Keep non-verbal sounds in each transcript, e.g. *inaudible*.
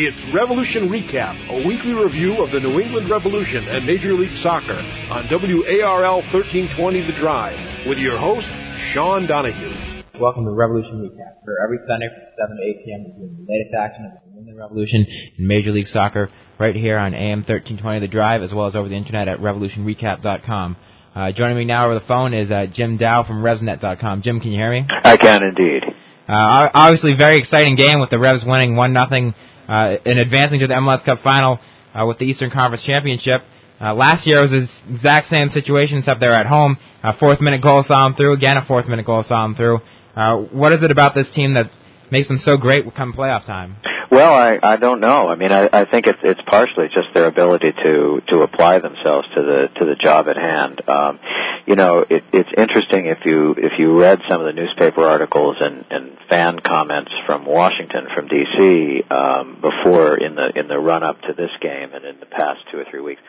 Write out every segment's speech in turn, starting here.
It's Revolution Recap, a weekly review of the New England Revolution and Major League Soccer on WARL 1320 The Drive with your host, Sean Donahue. Welcome to Revolution Recap. For every Sunday from 7 to 8 p.m. we're doing the latest action of the New England Revolution and Major League Soccer right here on AM 1320 The Drive as well as over the internet at revolutionrecap.com. Uh, joining me now over the phone is uh, Jim Dow from RevsNet.com. Jim, can you hear me? I can indeed. Uh, obviously, very exciting game with the Revs winning one nothing uh, and advancing to the MLS Cup final uh, with the Eastern Conference Championship. Uh, last year was the exact same situation, except they're at home. A fourth minute goal saw them through. Again, a fourth minute goal saw them through. Uh, what is it about this team that makes them so great come playoff time? Well, I I don't know. I mean, I I think it's it's partially just their ability to to apply themselves to the to the job at hand. Um, you know, it, it's interesting if you if you read some of the newspaper articles and and fan comments from Washington, from D.C. Um, before in the in the run up to this game and in the past two or three weeks,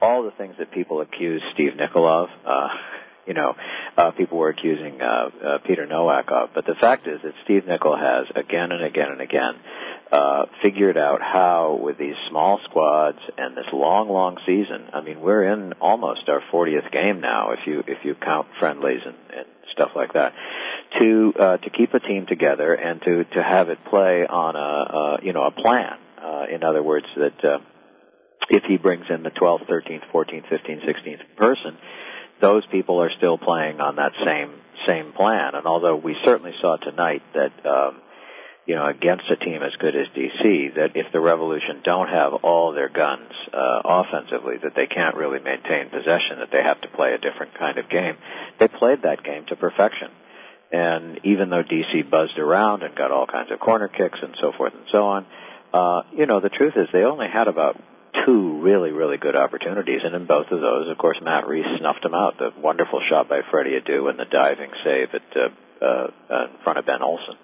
all the things that people accuse Steve Nicol of. Uh, you know, uh, people were accusing uh, uh, Peter Nowak of. But the fact is that Steve Nicol has again and again and again uh, figured out how, with these small squads and this long, long season. I mean, we're in almost our 40th game now, if you if you count friendlies and, and stuff like that. To uh, to keep a team together and to to have it play on a uh, you know a plan. Uh, in other words, that uh, if he brings in the 12th, 13th, 14th, 15th, 16th person those people are still playing on that same same plan. And although we certainly saw tonight that um, you know against a team as good as DC, that if the Revolution don't have all their guns uh, offensively, that they can't really maintain possession, that they have to play a different kind of game. They played that game to perfection. And even though DC buzzed around and got all kinds of corner kicks and so forth and so on, uh, you know, the truth is they only had about two really, really good opportunities, and in both of those, of course, Matt Reis snuffed them out. The wonderful shot by Freddie Adu and the diving save at uh, uh, in front of Ben Olsen.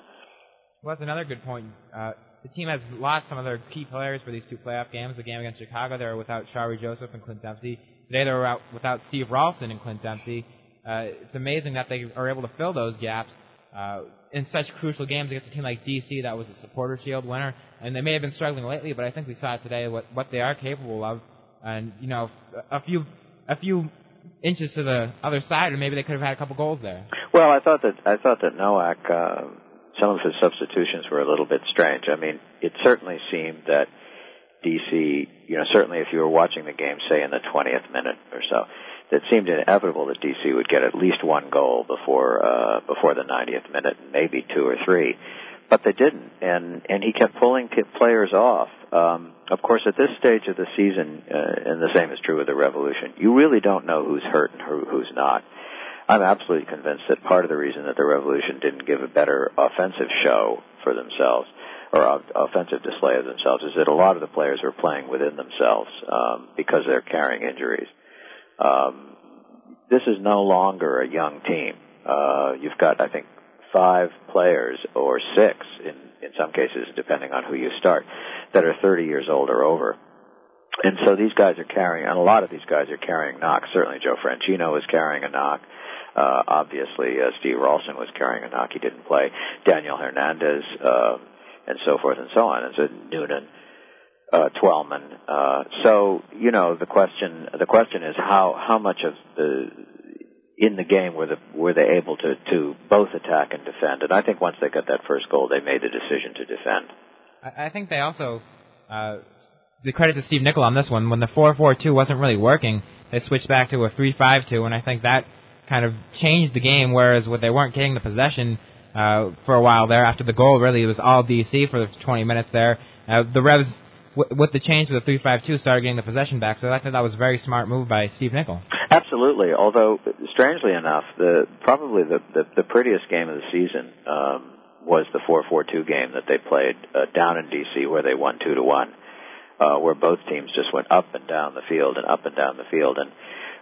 Well, that's another good point. Uh, the team has lost some of their key players for these two playoff games. The game against Chicago, they were without Shalrie Joseph and Clint Dempsey. Today, they were out without Steve Ralston and Clint Dempsey. Uh, it's amazing that they are able to fill those gaps uh, in such crucial games against a team like DC that was a supporter shield winner, and they may have been struggling lately, but I think we saw today what what they are capable of, and you know a few a few inches to the other side, or maybe they could have had a couple goals there. Well, I thought that I thought that Nowak. Uh, some of his substitutions were a little bit strange. I mean, it certainly seemed that DC, you know, certainly if you were watching the game, say in the 20th minute or so, it seemed inevitable that DC would get at least one goal before uh, before the 90th minute, maybe two or three, but they didn't, and and he kept pulling players off. Um, of course, at this stage of the season, uh, and the same is true with the Revolution, you really don't know who's hurt and who, who's not. I'm absolutely convinced that part of the reason that the Revolution didn't give a better offensive show for themselves or offensive display of themselves is that a lot of the players were playing within themselves um, because they're carrying injuries. Um, this is no longer a young team. Uh, you've got, I think, five players or six in in some cases, depending on who you start, that are 30 years old or over. And so these guys are carrying, and a lot of these guys are carrying knocks. Certainly Joe Franchino is carrying a knock. Uh, obviously, uh, Steve Ralston was carrying a knock. He didn't play. Daniel Hernandez, uh, and so forth and so on. And so Noonan uh, Twellman. Uh, so you know the question the question is how how much of the in the game were the were they able to to both attack and defend? And I think once they got that first goal, they made the decision to defend. I, I think they also. Uh, the credit to Steve Nicol on this one. When the 4-4-2 wasn't really working, they switched back to a 3-5-2, and I think that kind of changed the game. Whereas when they weren't getting the possession uh, for a while there after the goal, really it was all DC for the 20 minutes there. Uh, the Revs with the change to the three five two, started getting the possession back. So I think that was a very smart move by Steve Nicol. Absolutely. Although strangely enough, the probably the the, the prettiest game of the season um, was the four four two game that they played uh, down in DC, where they won two to one, uh, where both teams just went up and down the field and up and down the field. And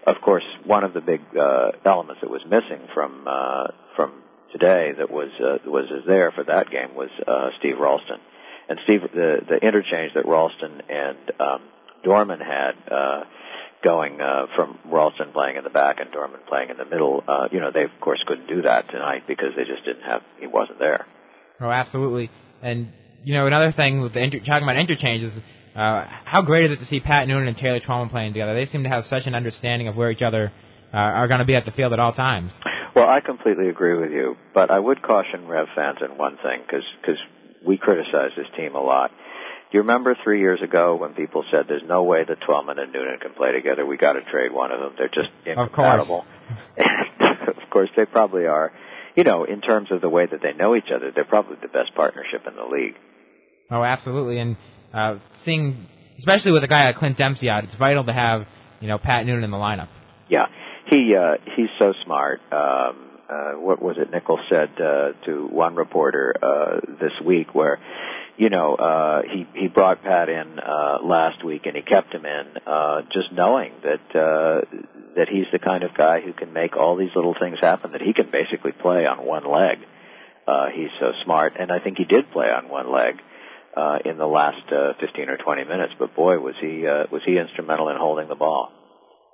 of course, one of the big uh, elements that was missing from uh, from today that was uh, was there for that game was uh, Steve Ralston and Steve, the the interchange that Ralston and um, Dorman had uh, going uh, from Ralston playing in the back and Dorman playing in the middle, uh, you know, they of course couldn't do that tonight because they just didn't have he wasn't there. Oh, absolutely. And you know, another thing with the inter- talking about interchanges, uh, how great is it to see Pat Noonan and Taylor Twellman playing together? They seem to have such an understanding of where each other uh, are going to be at the field at all times. Well, I completely agree with you, but I would caution Rev fans in one thing because we criticize this team a lot. Do you remember three years ago when people said there's no way that Twellman and Noonan can play together? We got to trade one of them. They're just incompatible. Of course. *laughs* of course, they probably are. You know, in terms of the way that they know each other, they're probably the best partnership in the league. Oh, absolutely. And uh, seeing, especially with a guy like Clint Dempsey out, it's vital to have you know Pat Noonan in the lineup. Yeah, he uh, he's so smart. Um, uh, what was it Nichols said uh, to one reporter uh, this week, where you know uh, he he brought Pat in uh, last week and he kept him in, uh, just knowing that uh, that he's the kind of guy who can make all these little things happen. That he can basically play on one leg. Uh, he's so smart, and I think he did play on one leg uh, in the last uh, 15 or 20 minutes. But boy, was he uh, was he instrumental in holding the ball.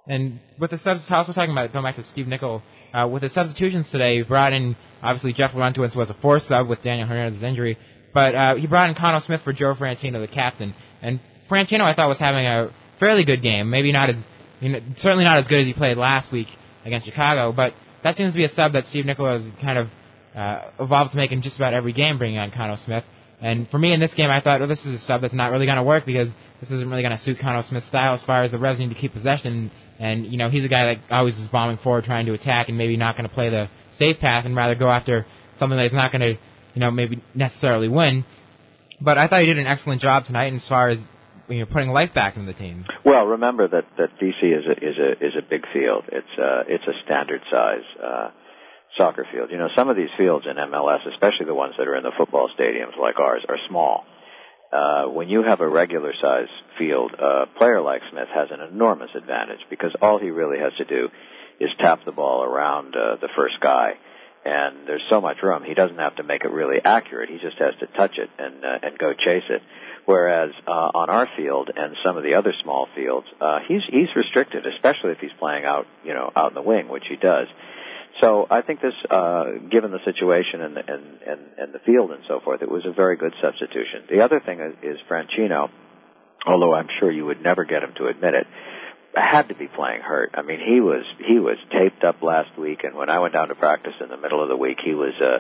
And with the subs, also talking about going back to Steve Nicol, uh, with the substitutions today, he brought in obviously Jeff Larentowicz was a fourth sub with Daniel Hernandez's injury, but uh, he brought in Khano Smith for Joe Franchino, the captain. And Franchino, I thought was having a fairly good game. Maybe not as, you know, certainly not as good as he played last week against Chicago, but that seems to be a sub that Steve Nicol has kind of uh, evolved to make in just about every game, bringing on Khano Smith. And for me in this game, I thought, well, this is a sub that's not really going to work because this isn't really going to suit Khano Smith's style as far as the Revs need to keep possession and, you know, he's a guy that always is bombing forward trying to attack and maybe not going to play the safe pass and rather go after something that's not going to, you know, maybe necessarily win. But I thought he did an excellent job tonight as far as you know putting life back into the team. Well, remember that that DC is a is a is a big field. It's a it's a standard size uh, soccer field. You know, some of these fields in MLS, especially the ones that are in the football stadiums like ours, are small uh, when you have a regular size field, a player like Smith has an enormous advantage because all he really has to do is tap the ball around uh, the first guy, and there's so much room. He doesn't have to make it really accurate. He just has to touch it and uh, and go chase it. Whereas uh, on our field and some of the other small fields, uh, he's he's restricted, especially if he's playing out you know out in the wing, which he does. So I think this, uh, given the situation and, and, and, and the field and so forth, it was a very good substitution. The other thing is, is Franchino, although I'm sure you would never get him to admit it, had to be playing hurt. I mean, he was he was taped up last week, and when I went down to practice in the middle of the week, he was, uh,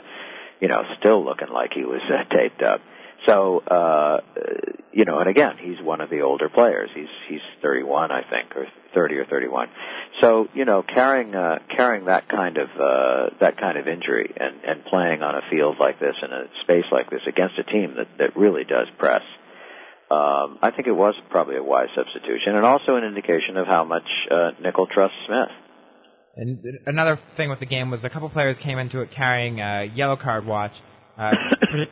you know, still looking like he was uh, taped up. So, uh, you know, and again, he's one of the older players. He's he's 31, I think, or 30 or 31. So, you know, carrying uh, carrying that kind of uh, that kind of injury and and playing on a field like this in a space like this against a team that that really does press. Um, I think it was probably a wise substitution, and also an indication of how much uh, Nicol trusts Smith. And another thing with the game was a couple players came into it carrying a yellow card watch uh,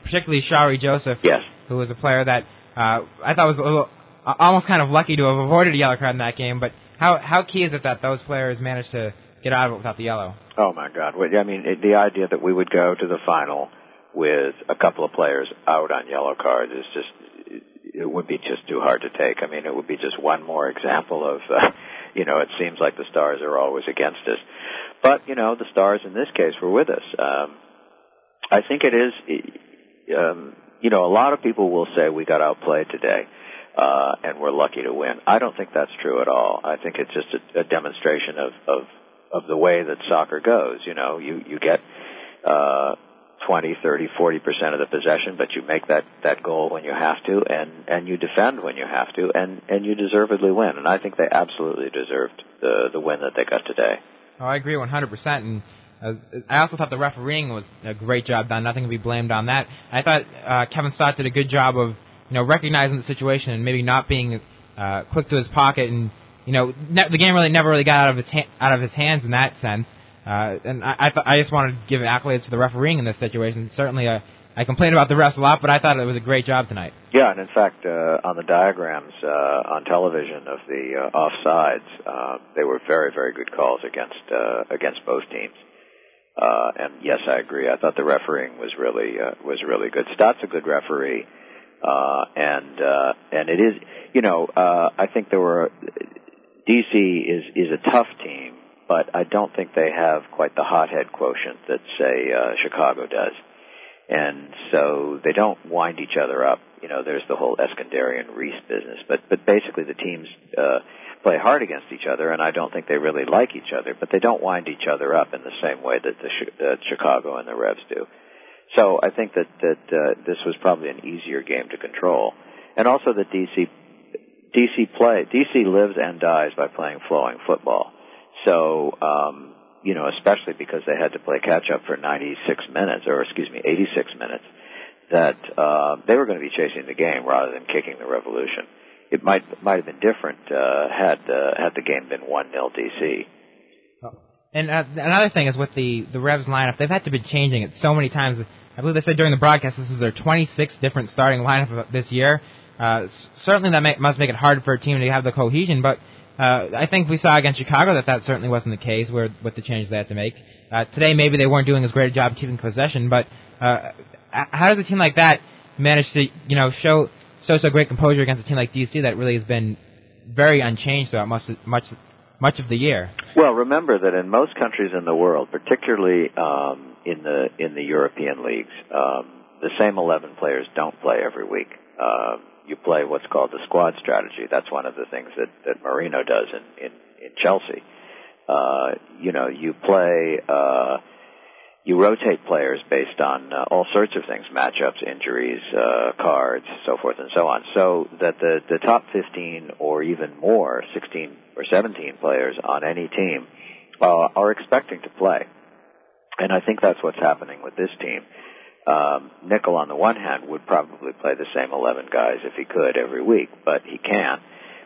particularly Shalrie Joseph, yes. who was a player that uh, I thought was a little, almost kind of lucky to have avoided a yellow card in that game. But how how key is it that those players managed to get out of it without the yellow? Oh my God! I mean, the idea that we would go to the final with a couple of players out on yellow cards is just it would be just too hard to take. I mean, it would be just one more example of, uh, you know, it seems like the stars are always against us. But, you know, the stars in this case were with us. Um, I think it is, um, you know, a lot of people will say we got outplayed today, uh, and we're lucky to win. I don't think that's true at all. I think it's just a, a demonstration of, of, of the way that soccer goes. You know, you, you get, uh, 20, 30, 40 percent of the possession, but you make that, that goal when you have to, and, and you defend when you have to, and, and you deservedly win. And I think they absolutely deserved the, the win that they got today. Oh, I agree 100%. And uh, I also thought the refereeing was a great job done. Nothing can be blamed on that. I thought uh, Kevin Stott did a good job of you know recognizing the situation and maybe not being uh, quick to his pocket and you know ne- the game really never really got out of his ha- out of his hands in that sense. Uh, and I I, th- I just wanted to give accolades to the refereeing in this situation. Certainly, uh, I complained about the refs a lot, but I thought it was a great job tonight. Yeah, and in fact, uh, on the diagrams uh, on television of the uh, offsides, uh, they were very, very good calls against uh, against both teams. Uh, and yes, I agree. I thought the refereeing was really uh, was really good. Stott's a good referee, uh, and uh, and it is you know uh, I think there were DC is is a tough team, but I don't think they have quite the hothead quotient that say uh, Chicago does. and so they don't wind each other up. You know, there's the whole Eskandarian Reis business, but but basically the teams uh, play hard against each other, and I don't think they really like each other, but they don't wind each other up in the same way that the uh, Chicago and the Revs do. So I think that that uh, this was probably an easier game to control, and also that DC DC play DC lives and dies by playing flowing football. So um, you know, especially because they had to play catch up for 96 minutes, or excuse me, 86 minutes, that uh, they were going to be chasing the game rather than kicking the Revolution. It might might have been different uh, had uh, had the game been one 0 DC. And uh, another thing is with the the Revs lineup, they've had to be changing it so many times. I believe they said during the broadcast this was their 26th different starting lineup this year. Uh, certainly that may, must make it hard for a team to have the cohesion, but uh, I think we saw against Chicago that that certainly wasn't the case where, with the changes they had to make. Uh, today maybe they weren't doing as great a job keeping possession, but uh, how does a team like that manage to you know show so great composure against a team like DC that really has been very unchanged throughout much much much of the year? Well, remember that in most countries in the world, particularly um, in the in the European leagues, um, the same eleven players don't play every week. Uh, you play what's called the squad strategy. That's one of the things that, that Mourinho does in, in, in Chelsea. Uh, you know, you play, uh, you rotate players based on uh, all sorts of things, matchups, injuries, uh, cards, so forth and so on, so that the, the top 15 or even more, 16 or 17 players on any team, uh, are expecting to play. And I think that's what's happening with this team um, Nicol, on the one hand, would probably play the same 11 guys if he could every week, but he can't.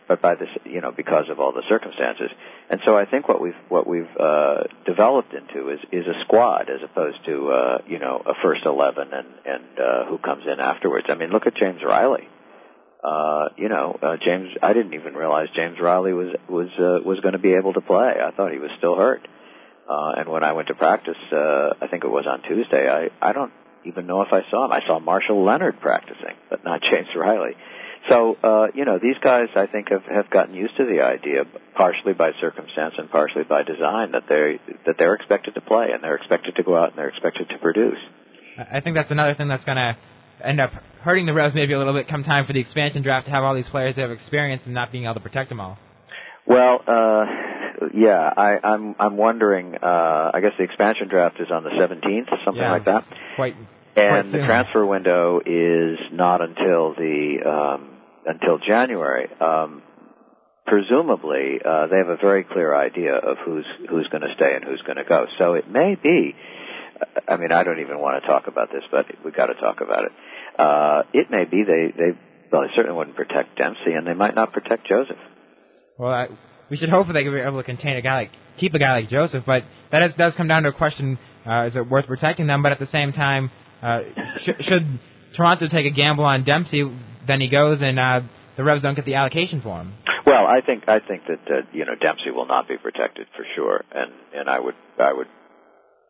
But by this, you know, because of all the circumstances, and so I think what we've what we've uh, developed into is is a squad as opposed to uh, you know a first 11 and and uh, who comes in afterwards. I mean, look at James Riley. Uh, you know, uh, James. I didn't even realize James Riley was was uh, was going to be able to play. I thought he was still hurt. Uh, and when I went to practice, uh, I think it was on Tuesday. I I don't even know if I saw him. I saw Marshall Leonard practicing, but not *laughs* James Riley. So, uh, you know, these guys, I think, have, have gotten used to the idea, partially by circumstance and partially by design, that they that they're expected to play and they're expected to go out and they're expected to produce. I think that's another thing that's going to end up hurting the Revs maybe a little bit come time for the expansion draft to have all these players that have experience and not being able to protect them all. Well, uh, yeah, I, I'm I'm wondering. Uh, I guess the expansion draft is on the 17th, something yeah, like that. Quite. And quite the transfer window is not until the um, until January. Um, presumably, uh, they have a very clear idea of who's who's going to stay and who's going to go. So it may be. I mean, I don't even want to talk about this, but we've got to talk about it. Uh, it may be they they well, they certainly wouldn't protect Dempsey, and they might not protect Joseph. Well, I, we should hope they can be able to contain a guy like keep a guy like Joseph, but that is, does come down to a question: uh, is it worth protecting them? But at the same time, uh, sh- should Toronto take a gamble on Dempsey? Then he goes, and uh, the Revs don't get the allocation for him. Well, I think I think that uh, you know Dempsey will not be protected for sure, and and I would I would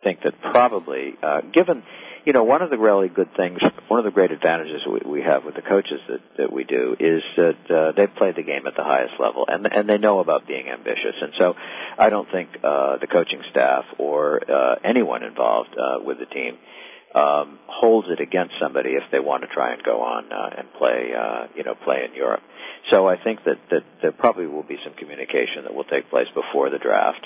think that probably uh, given you know, one of the really good things, one of the great advantages we, we have with the coaches that, that we do is that uh, they've played the game at the highest level and and they know about being ambitious. And so, I don't think uh, the coaching staff or uh, anyone involved uh, with the team um, holds it against somebody if they want to try and go on uh, and play, uh, you know, play in Europe. So I think that that there probably will be some communication that will take place before the draft,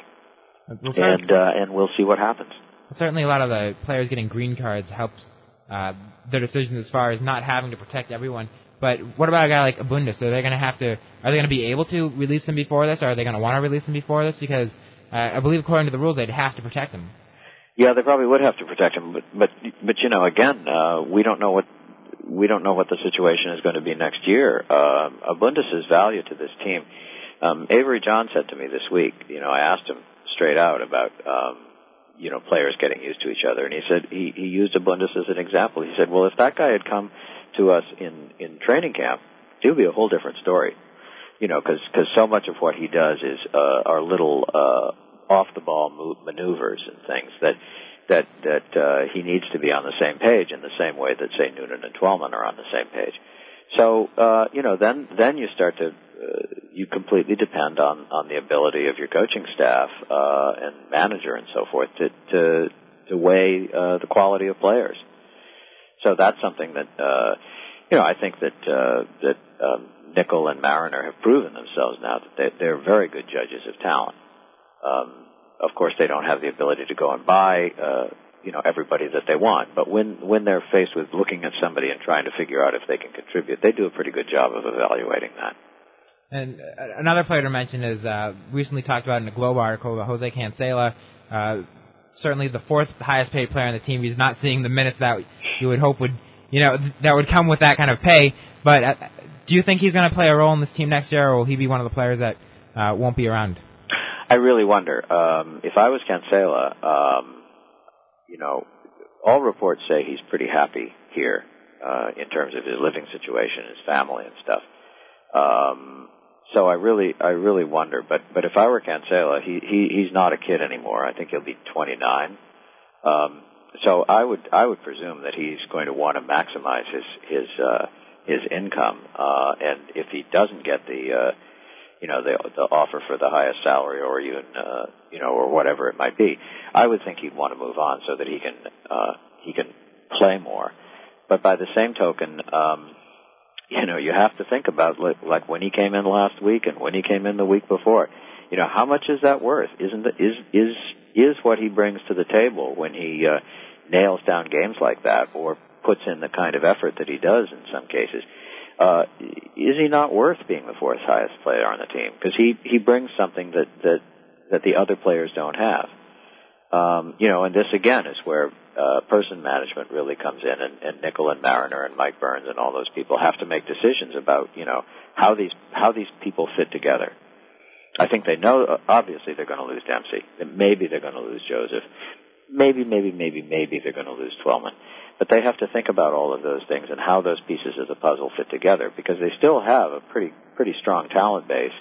and uh, and we'll see what happens certainly a lot of the players getting green cards helps uh, their decisions as far as not having to protect everyone. But what about a guy like Abundis? Are they going to have to? Are they going to be able to release him before this? Or are they going to want to release him before this? Because uh, I believe according to the rules, they'd have to protect him. Yeah, they probably would have to protect him, but but but you know, again, uh, we don't know what we don't know what the situation is going to be next year. Uh, Abundis's value to this team. Um, Avery John said to me this week. You know, I asked him straight out about um, you know players getting used to each other. And he said he, he used Abundis as an example. He said, well, if that guy had come to us in in training camp, it would be a whole different story. You know, because because so much of what he does is uh, are little uh, off the ball maneuvers and things that that that uh, he needs to be on the same page in the same way that say Noonan and Twellman are on the same page. So uh, you know, then then you start to uh, you completely depend on on the ability of your coaching staff uh, and manager and so forth to to to weigh uh, the quality of players. so that's something that uh, you know I think that uh, that um, Nicol and Mariner have proven themselves now that they, they're very good judges of talent. Um, of course, they don't have the ability to go and buy uh, you know everybody that they want, but when when they're faced with looking at somebody and trying to figure out if they can contribute, they do a pretty good job of evaluating that. And uh, another player to mention is uh, recently talked about in a Globe article, Jose Cancela. Uh, certainly the fourth highest paid player on the team. He's not seeing the minutes that you would hope would, you know, that would come with that kind of pay. But uh, do you think he's going to play a role in this team next year, or will he be one of the players that uh, won't be around? I really wonder. Um, if I was Cancela, um, you know, all reports say he's pretty happy here uh, in terms of his living situation, his family, and stuff. Um, so I really, I really wonder. But but if I were Cancela, he, he he's not a kid anymore. I think he'll be 29. Um, so I would I would presume that he's going to want to maximize his his uh, his income. Uh, and if he doesn't get the uh, you know the the offer for the highest salary or even uh, you know or whatever it might be, I would think he'd want to move on so that he can uh, he can play more. But by the same token, um, you know, you have to think about like, like when he came in last week and when he came in the week before. You know, how much is that worth? Isn't it, is is is what he brings to the table when he uh, nails down games like that or puts in the kind of effort that he does in some cases? Uh, is he not worth being the fourth highest player on the team? Because he he brings something that that that the other players don't have. Um, you know, and this again is where uh, person management really comes in, and, and Nicol and Mariner and Mike Burns and all those people have to make decisions about you know how these how these people fit together. I think they know uh, obviously they're going to lose Dempsey, maybe they're going to lose Joseph, maybe maybe maybe maybe they're going to lose Twellman, but they have to think about all of those things and how those pieces of the puzzle fit together because they still have a pretty pretty strong talent base,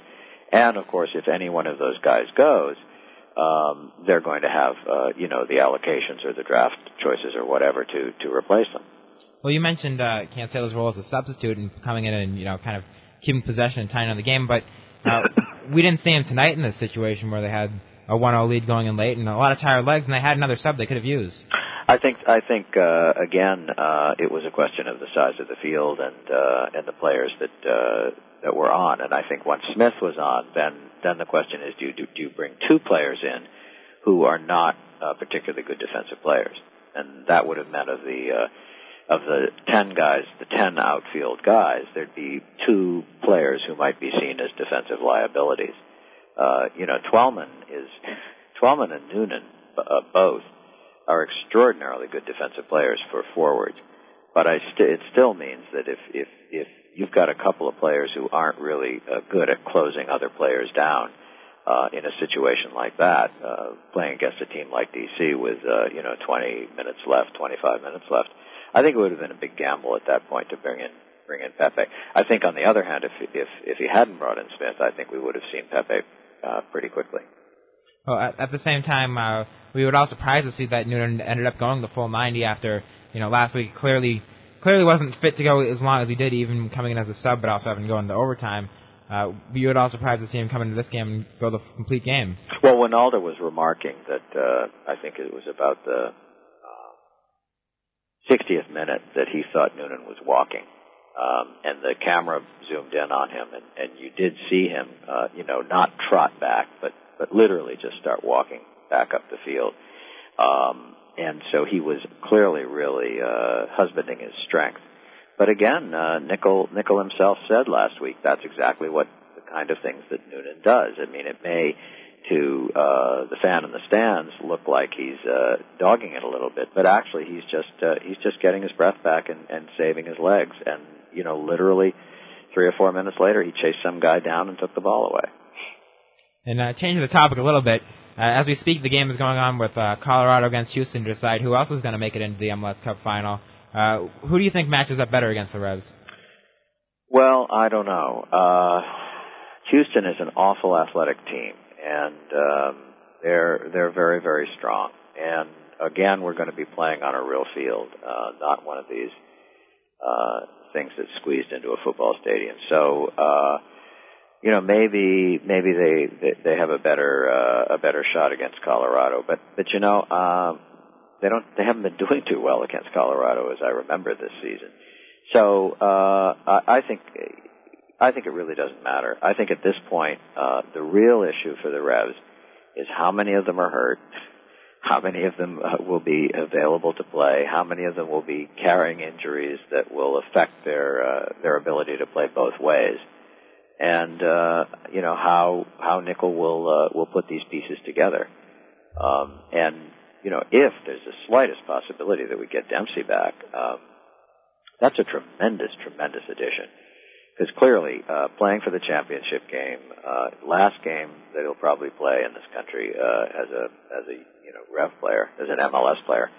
and of course if any one of those guys goes um, they're going to have, uh, you know, the allocations or the draft choices or whatever to to replace them. Well, you mentioned uh, Cancela's role as a substitute and coming in and you know kind of keeping possession and tying on the game, but uh, *laughs* we didn't see him tonight in this situation where they had a 1-0 lead going in late and a lot of tired legs, and they had another sub they could have used. I think I think uh, again uh, it was a question of the size of the field and uh, and the players that uh, that were on, and I think once Smith was on, then then the question is, do you, do, do you bring two players in who are not uh, particularly good defensive players? And that would have meant of the uh, of the ten guys, the ten outfield guys, there'd be two players who might be seen as defensive liabilities. Uh, you know, Twellman is Twellman and Noonan uh, both are extraordinarily good defensive players for forwards. But I st- it still means that if if if you've got a couple of players who aren't really uh, good at closing other players down uh, in a situation like that, uh, playing against a team like DC with uh, you know 20 minutes left, 25 minutes left. I think it would have been a big gamble at that point to bring in bring in Pepe. I think on the other hand, if if if he hadn't brought in Smith, I think we would have seen Pepe uh, pretty quickly. Well, at, at the same time, uh, we were all surprised to see that Noonan ended up going the full 90 after you know last week clearly clearly wasn't fit to go as long as he did, even coming in as a sub, but also having to go into overtime. Uh, you would all surprised to see him come into this game and go the complete game. Well, Wynalda was remarking that uh, I think it was about the uh, 60th minute that he thought Noonan was walking. Um, and the camera zoomed in on him, and, and you did see him, uh, you know, not trot back, but but literally just start walking back up the field. Um, and so he was clearly really uh, husbanding his strength. But again, uh, Nicol Nicol himself said last week that's exactly what the kind of things that Noonan does. I mean, it may to uh, the fan in the stands look like he's uh, dogging it a little bit, but actually he's just uh, he's just getting his breath back and, and saving his legs. And you know, literally three or four minutes later, he chased some guy down and took the ball away. And uh, changing the topic a little bit, uh, as we speak, the game is going on with uh, Colorado against Houston to decide who else is going to make it into the MLS Cup final. Uh, who do you think matches up better against the Revs? Well, I don't know. Uh, Houston is an awful athletic team, and um, they're they're very very strong. And again, we're going to be playing on a real field, uh, not one of these uh, things that's squeezed into a football stadium. So. Uh, you know maybe maybe they they have a better uh, a better shot against Colorado, but but you know um, they don't they haven't been *laughs* doing too well against Colorado as I remember this season. So uh, I, I think I think it really doesn't matter. I think at this point uh, the real issue for the Revs is how many of them are hurt, *laughs* how many of them uh, will be available to play, how many of them will be carrying injuries that will affect their uh, their ability to play both ways, and uh, you know how how Nicol will uh, will put these pieces together. Um, and you know if there's the slightest possibility that we get Dempsey back, um, that's a tremendous tremendous addition because clearly uh, playing for the championship game, uh, last game that he'll probably play in this country uh, as a as a you know Rev player, as an MLS player,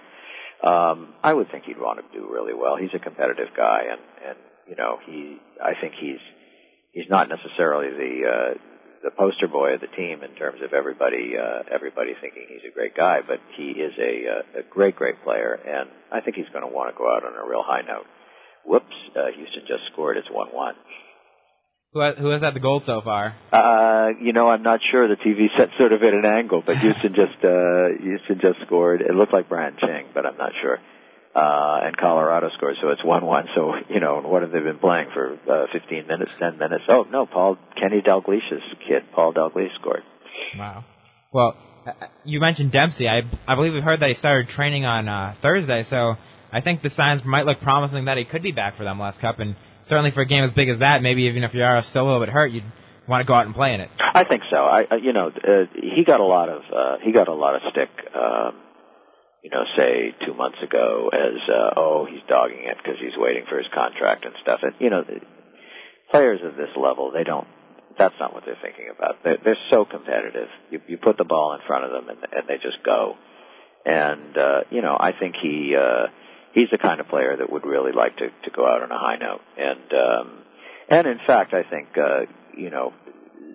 um, I would think he'd want to do really well. He's a competitive guy, and and you know he I think he's he's not necessarily the uh, the poster boy of the team in terms of everybody uh, everybody thinking he's a great guy, but he is a, uh, a great great player, and I think he's going to want to go out on a real high note. Whoops, uh, Houston just scored. It's 1-1. Who has, who has had the goal so far? Uh, you know, I'm not sure. The TV set sort of at an angle, but Houston just uh, Houston just scored. It looked like Brian Ching, but I'm not sure. Uh, and Colorado scored, so it's one-one. So you know, what have they been playing for? Uh, 15 minutes, 10 minutes. Oh no, Paul Kenny Dalglish's kid, Paul Dalglish scored. Wow. Well, uh, you mentioned Dempsey. I I believe we heard that he started training on uh, Thursday, so I think the signs might look promising that he could be back for the MLS Cup, and certainly for a game as big as that, maybe even if you are still a little bit hurt, you'd want to go out and play in it. I think so. I, you know, uh, he got a lot of uh, he got a lot of stick. Um, you know, say two months ago, as uh, oh, he's dogging it because he's waiting for his contract and stuff. And you know, players of this level, they don't. That's not what they're thinking about. They're, they're so competitive. You, you put the ball in front of them, and, and they just go. And uh, you know, I think he. Uh, he's the kind of player that would really like to to go out on a high note. And um, and in fact, I think uh, you know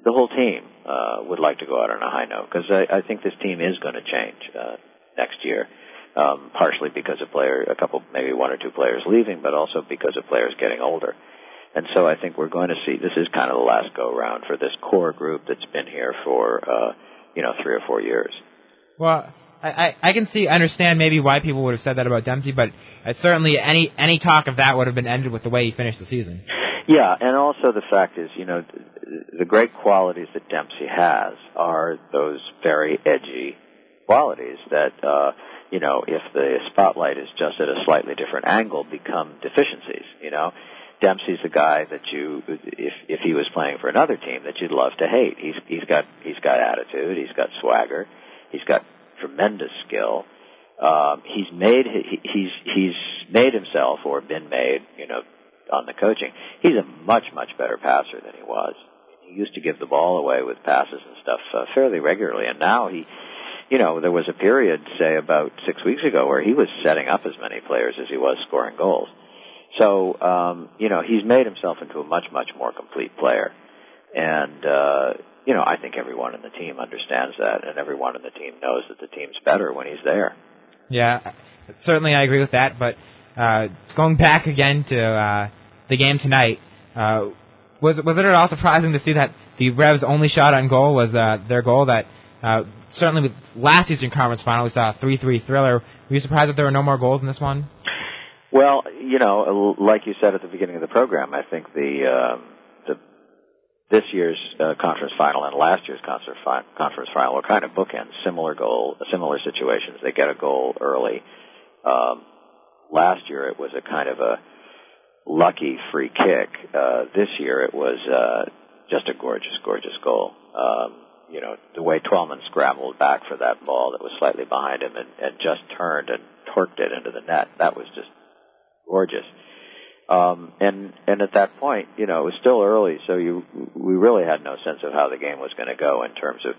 the whole team uh, would like to go out on a high note because I, I think this team is going to change uh, next year. Um, partially because of player, a couple, maybe one or two players leaving, but also because of players getting older. And so I think we're going to see this is kind of the last go round for this core group that's been here for uh, you know three or four years. Well, I, I can see, understand maybe why people would have said that about Dempsey, but uh, certainly any any talk of that would have been ended with the way he finished the season. Yeah, and also the fact is, you know, the great qualities that Dempsey has are those very edgy qualities that, uh, you know, if the spotlight is just at a slightly different angle, become deficiencies. You know, Dempsey's the guy that you, if if he was playing for another team, that you'd love to hate. He's he's got he's got attitude, he's got swagger, he's got tremendous skill. Um, he's made he's he's made himself or been made, you know, on the coaching. He's a much much better passer than he was. He used to give the ball away with passes and stuff uh, fairly regularly, and now he, you know, there was a period, say about six weeks ago, where he was setting up as many players as he was scoring goals. So, um, you know, he's made himself into a much much more complete player, and uh, you know, I think everyone in the team understands that, and everyone in the team knows that the team's better when he's there. Yeah, certainly I agree with that. But uh, going back again to uh, the game tonight, uh, was was it at all surprising to see that the Revs' only shot on goal was uh, their goal? That uh, certainly with last Eastern Conference final we saw a three-three thriller. Were you surprised that there were no more goals in this one? Well, you know, like you said at the beginning of the program, I think the um, the this year's uh, conference final and last year's conference, fi- conference final were kind of bookends, similar goal, similar situations. They get a goal early. Um, last year it was a kind of a lucky free kick. Uh, this year it was uh, just a gorgeous, gorgeous goal. Um, you know, the way Twellman scrambled back for that ball that was slightly behind him and, and just turned and torqued it into the net, that was just gorgeous. Um, and and at that point, you know, it was still early, so you we really had no sense of how the game was going to go in terms of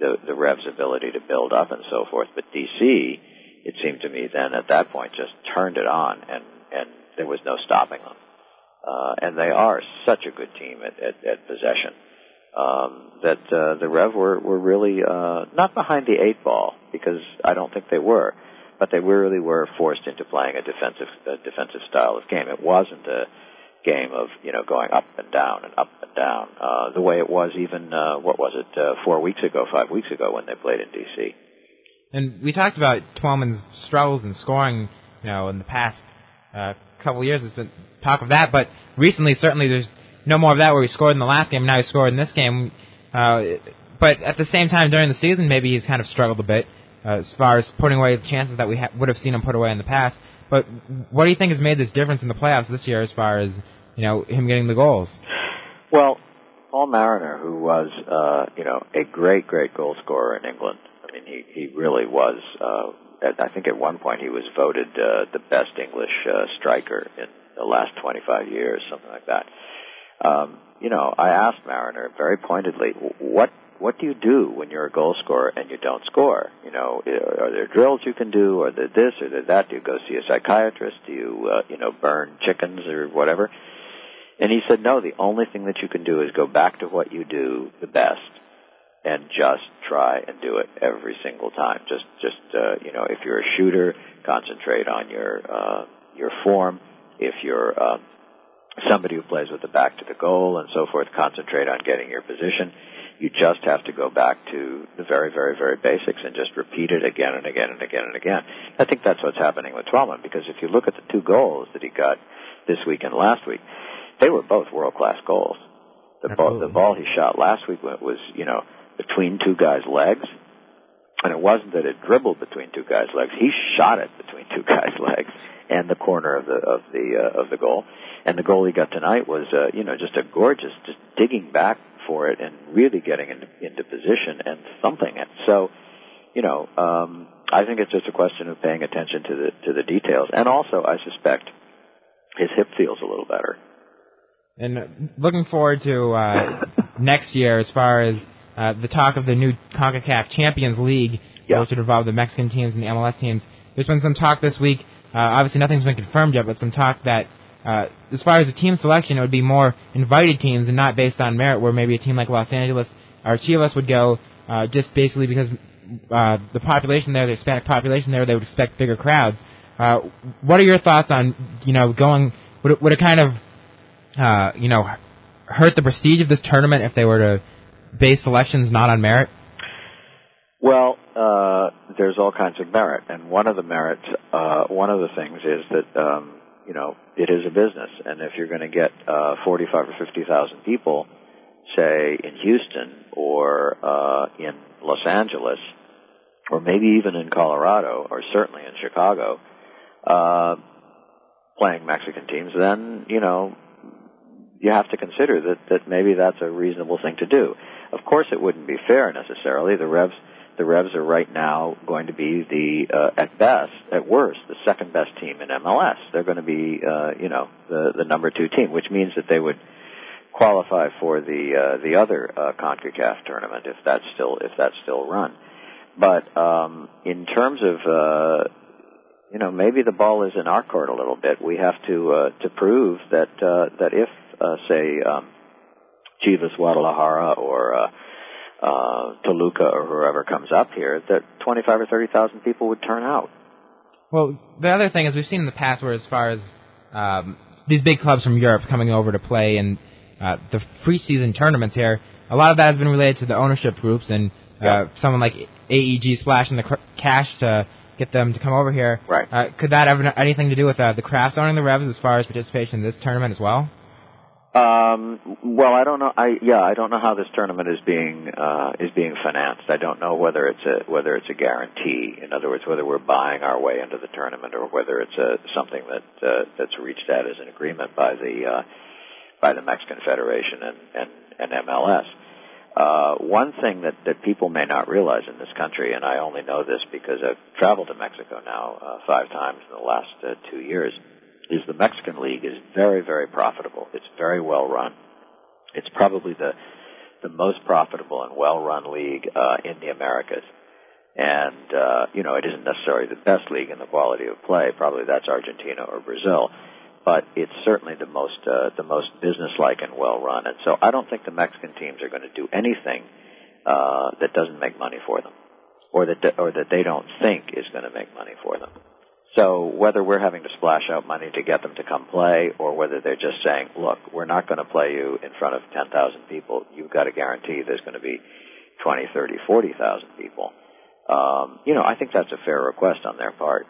the the Revs' ability to build up and so forth. But DC, it seemed to me then at that point just turned it on, and and there was no stopping them. Uh, and they are such a good team at at, at possession um, that uh, the Rev were were really uh, not behind the eight ball because I don't think they were but they really were forced into playing a defensive a defensive style of game. It wasn't a game of you know going up and down and up and down uh, the way it was even uh, what was it uh, four weeks ago, five weeks ago when they played in DC. And we talked about Twellman's struggles in scoring, you know, in the past uh, couple of years. There's been talk of that, but recently, certainly, there's no more of that where he scored in the last game. Now he scored in this game. Uh, but at the same time, during the season, maybe he's kind of struggled a bit uh, as far as putting away the chances that we ha- would have seen him put away in the past. But what do you think has made this difference in the playoffs this year, as far as you know him getting the goals? Well, Paul Mariner, who was uh, you know a great, great goal scorer in England. I mean, he he really was. Uh, at, I think at one point he was voted uh, the best English uh, striker in the last 25 years, something like that. Um, you know, I asked Mariner very pointedly, what what do you do when you're a goal scorer and you don't score? You know, are there drills you can do, or there this, or there that? Do you go see a psychiatrist? Do you, uh, you know, burn chickens or whatever? And he said, no, the only thing that you can do is go back to what you do the best and just try and do it every single time. Just, just, uh, you know, if you're a shooter, concentrate on your, uh, your form. If you're, uh, somebody who plays with the back to the goal and so forth, concentrate on getting your position you just have to go back to the very, very, very basics and just repeat it again and again and again and again. I think that's what's happening with Twellman because if you look at the two goals that he got this week and last week, they were both world class goals. The ball, the ball he shot last week was, you know, between two guys' legs, and it wasn't that it dribbled between two guys' legs. He shot it between *laughs* two guys' legs and the corner of the of the uh, of the goal. And the goal he got tonight was, uh, you know, just a gorgeous, just digging back for it and really getting into, into position and thumping it. So, you know, um, I think it's just a question of paying attention to the to the details, and also I suspect his hip feels a little better. And looking forward to uh, *laughs* next year, as far as uh, the talk of the new Concacaf Champions League, yeah. which would involve the Mexican teams and the MLS teams. There's been some talk this week. Uh, obviously, nothing's been confirmed yet, but some talk that uh, as far as the team selection, it would be more invited teams and not based on merit, where maybe a team like Los Angeles or Chivas would go uh, just basically because uh, the population there, the Hispanic population there, they would expect bigger crowds. Uh, what are your thoughts on, you know, going, would it, would it kind of, uh, you know, hurt the prestige of this tournament if they were to base selections not on merit? Well, uh, there's all kinds of merit, and one of the merits, uh, one of the things is that um, you know, it is a business, and if you're going to get uh, 45 or 50,000 people, say in Houston or uh, in Los Angeles, or maybe even in Colorado, or certainly in Chicago, uh, playing Mexican teams, then you know you have to consider that that maybe that's a reasonable thing to do. Of course, it wouldn't be fair necessarily. The Revs the Revs are right now going to be the uh, at best, at worst, the second best team in MLS. They're going to be, uh, you know, the the number two team, which means that they would qualify for the uh, the other uh, Concacaf tournament if that's still if that's still run. But um, in terms of uh, you know maybe the ball is in our court a little bit. We have to uh, to prove that uh, that if uh, say um, Chivas Guadalajara or uh, uh, Toluca or whoever comes up here, that 25 or 30,000 people would turn out. Well, the other thing is we've seen in the past where as far as um, these big clubs from Europe coming over to play in uh, the preseason tournaments here, a lot of that has been related to the ownership groups and uh, yeah. someone like AEG splashing the cr- cash to get them to come over here. Right. Uh, could that have anything to do with uh, the Krafts owning the Revs as far as participation in this tournament as well? Um, well, I don't know. I yeah, I don't know how this tournament is being uh, is being financed. I don't know whether it's a whether it's a guarantee. In other words, whether we're buying our way into the tournament or whether it's a something that uh, that's reached out as an agreement by the uh, by the Mexican Federation and and, and MLS. Uh, one thing that, that people may not realize in this country, and I only know this because I've traveled to Mexico now uh, five times in the last uh, two years, is the Mexican League is very, very profitable. It's very well run. It's probably the the most profitable and well run league uh, in the Americas. And uh, you know, it isn't necessarily the best league in the quality of play. Probably that's Argentina or Brazil, but it's certainly the most uh, the most businesslike and well run. And so I don't think the Mexican teams are going to do anything uh, that doesn't make money for them, or that or that they don't think is going to make money for them. So whether we're having to splash out money to get them to come play, or whether they're just saying, "Look, we're not going to play you in front of 10,000 people. You've got to guarantee there's going to be 20, 30, 40,000 people." um, you know, I think that's a fair request on their part.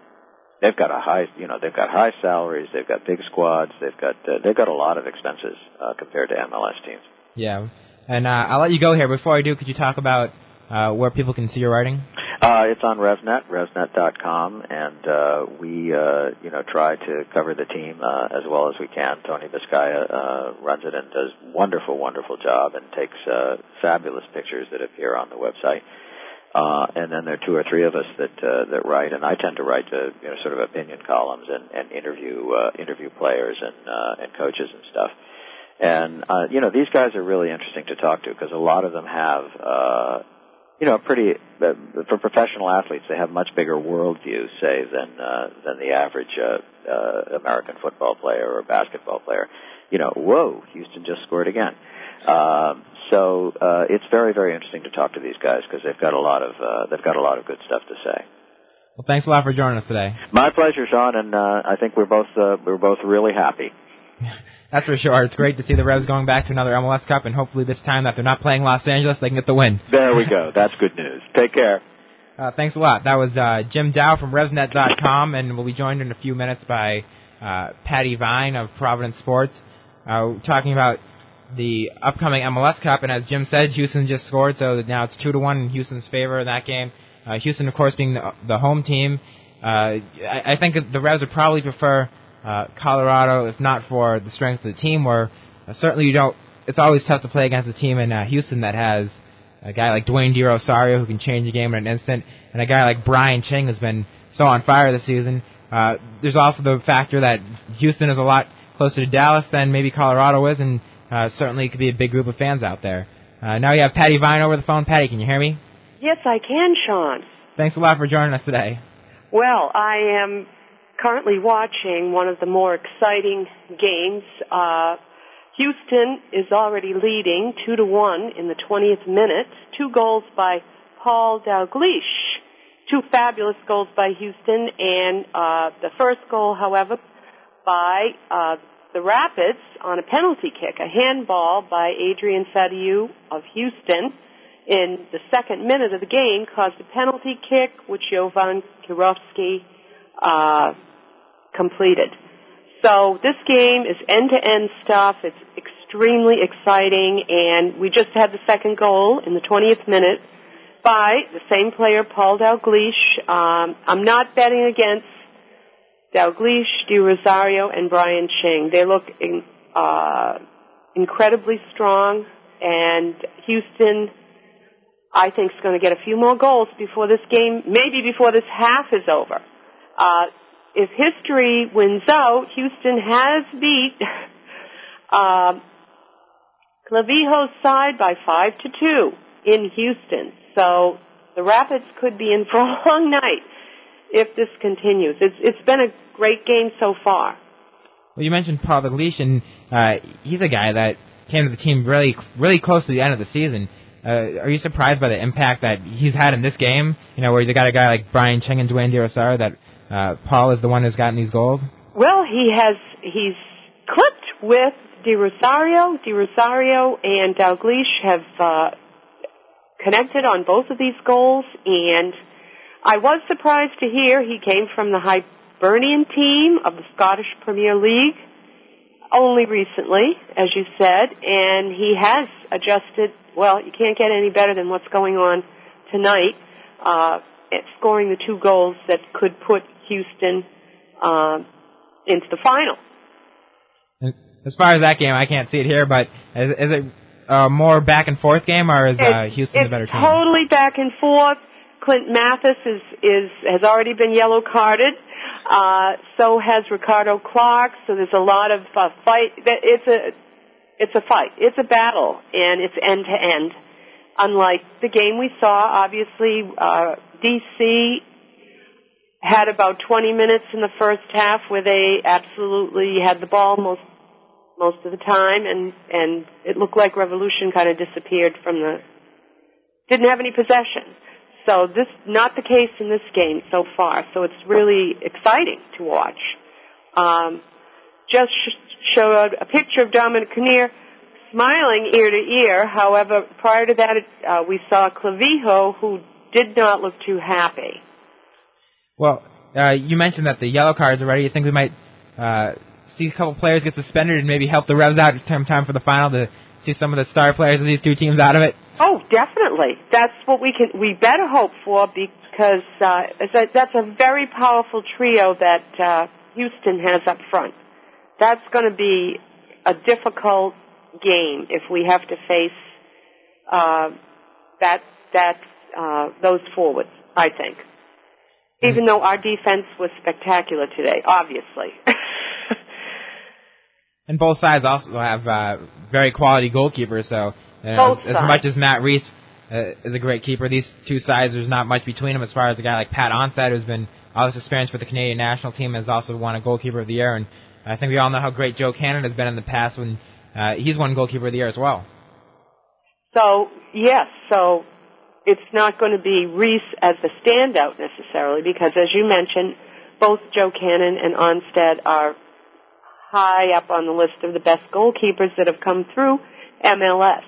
They've got a high, you know, they've got high salaries, they've got big squads, they've got uh, they've got a lot of expenses uh, compared to MLS teams. Yeah, and uh, I'll let you go here. Before I do, could you talk about uh, where people can see your writing? Uh, it's on RevNet, RevNet.com, and uh, we, uh, you know, try to cover the team uh, as well as we can. Tony Vizcaya uh, runs it and does wonderful, wonderful job, and takes uh, fabulous pictures that appear on the website. Uh, and then there are two or three of us that uh, that write, and I tend to write uh, you know sort of opinion columns and, and interview uh, interview players and uh, and coaches and stuff. And uh, you know these guys are really interesting to talk to because a lot of them have uh, you know, pretty uh, for professional athletes. They have much bigger worldview, say, than uh, than the average uh, uh, American football player or basketball player. You know, whoa, Houston just scored again. Um, so uh, it's very very interesting to talk to these guys because they've got a lot of uh, they've got a lot of good stuff to say. Well, thanks a lot for joining us today. My pleasure, Sean, and uh, I think we're both uh, we're both really happy. *laughs* That's for sure. It's great to see the Revs going back to another MLS Cup, and hopefully this time that they're not playing Los Angeles, they can get the win. There we go. That's good news. Take care. Uh, thanks a lot. That was uh, Jim Dow from RevsNet.com, and we'll be joined in a few minutes by uh, Patty Vine of Providence Sports, uh, talking about the upcoming MLS Cup. And as Jim said, Houston just scored, so now it's two to one in Houston's favor in that game. Uh, Houston, of course, being the, the home team. Uh, I, I think the Revs would probably prefer uh, Colorado, if not for the strength of the team, where uh, certainly you don't. It's always tough to play against a team in uh, Houston that has a guy like Dwayne De Rosario who can change the game in an instant, and a guy like Brian Ching who's been so on fire this season. Uh, there's also the factor that Houston is a lot closer to Dallas than maybe Colorado is, and uh, certainly could be a big group of fans out there. Uh, now we have Patty Vine over the phone. Patty, can you hear me? Yes, I can, Sean. Thanks a lot for joining us today. Well, I am currently watching one of the more exciting games. Uh, Houston is already leading two to one in the 20th minute. Two goals by Paul Dalglish. Two fabulous goals by Houston, and uh, the first goal, however, by uh, the Rapids on a penalty kick, a handball by Adrian Serioux of Houston in the second minute of the game caused a penalty kick, which Jovan Kirovski uh, completed. So this game is end-to-end stuff. It's extremely exciting, and we just had the second goal in the 20th minute by the same player, Paul Dalglish. Um, I'm not betting against Dalglish, De Rosario, and Brian Ching. They look in, uh, incredibly strong, and Houston, I think, is going to get a few more goals before this game, maybe before this half is over. Uh, if history wins out, Houston has beat uh, Clavijo's side by five to two in Houston. So the Rapids could be in *laughs* for a long night if this continues. It's, it's been a great game so far. Well, you mentioned Paul Dalglish, and uh, he's a guy that came to the team really, really close to the end of the season. Uh, are you surprised by the impact that he's had in this game? You know, where you got a guy like Brian Ching and Dwayne De Rosario that uh, Paul is the one who's gotten these goals? Well, he has. He's clipped with De Rosario. De Rosario and Dalglish have uh, connected on both of these goals, and I was surprised to hear he came from the Hibernian team of the Scottish Premier League only recently, as you said, and he has adjusted. Well, you can't get any better than what's going on tonight. Uh, scoring the two goals that could put Houston uh, into the final. As far as that game, I can't see it here, but is, is it a more back and forth game, or is uh, Houston the better team? Totally back and forth. Clint Mathis is is has already been yellow carded. Uh, so has Ricardo Clark. So there's a lot of uh, fight. It's a it's a fight. It's a battle, and it's end to end. Unlike the game we saw, obviously uh, DC had about 20 minutes in the first half where they absolutely had the ball most most of the time, and and it looked like Revolution kind of disappeared from the didn't have any possession. So this not the case in this game so far. So it's really exciting to watch. Um, just sh- showed a picture of Dominic Kinnear smiling ear to ear. However, prior to that, uh, we saw Clavijo, who did not look too happy. Well, uh, you mentioned that the yellow cards are ready. You think we might uh, see a couple players get suspended and maybe help the Revs out in time for the final to see some of the star players of these two teams out of it? Oh, definitely. That's what we can. We better hope for because uh, that's a very powerful trio that uh, Houston has up front. That's going to be a difficult game if we have to face uh, that that uh, those forwards. I think, even though our defense was spectacular today, obviously. *laughs* and both sides also have uh, very quality goalkeepers. So you know, as, as, much as Matt Reis uh, is a great keeper, these two sides there's not much between them as far as a guy like Pat Onstad who's been all this experience for the Canadian national team has also won a goalkeeper of the year, and I think we all know how great Joe Cannon has been in the past when uh, he's won goalkeeper of the year as well. So yes, so it's not going to be Reis as the standout necessarily because, as you mentioned, both Joe Cannon and Onstad are high up on the list of the best goalkeepers that have come through MLS.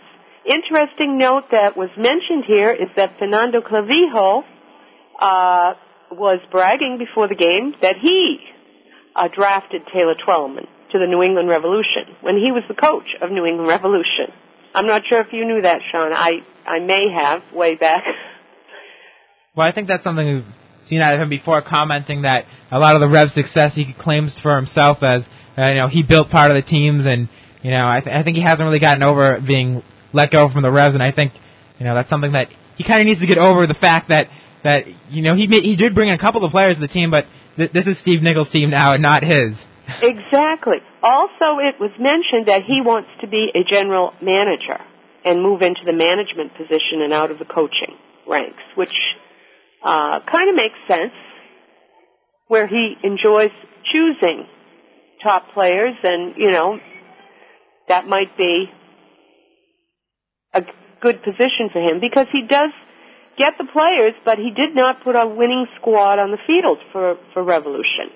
Interesting note that was mentioned here is that Fernando Clavijo uh, was bragging before the game that he uh, drafted Taylor Twellman to the New England Revolution when he was the coach of New England Revolution. I'm not sure if you knew that, Sean. I I may have way back. Well, I think that's something we've seen out of him before, commenting that a lot of the Revs' success he claims for himself as uh, you know he built part of the teams, and you know I, th- I think he hasn't really gotten over being let go from the Revs, and I think you know that's something that he kind of needs to get over the fact that that you know he made, he did bring in a couple of players to the team, but th- this is Steve Nicol's team now and not his. *laughs* Exactly. Also, it was mentioned that he wants to be a general manager and move into the management position and out of the coaching ranks, which uh, kind of makes sense, where he enjoys choosing top players, and you know that might be a good position for him because he does get the players, but he did not put a winning squad on the field for for Revolution.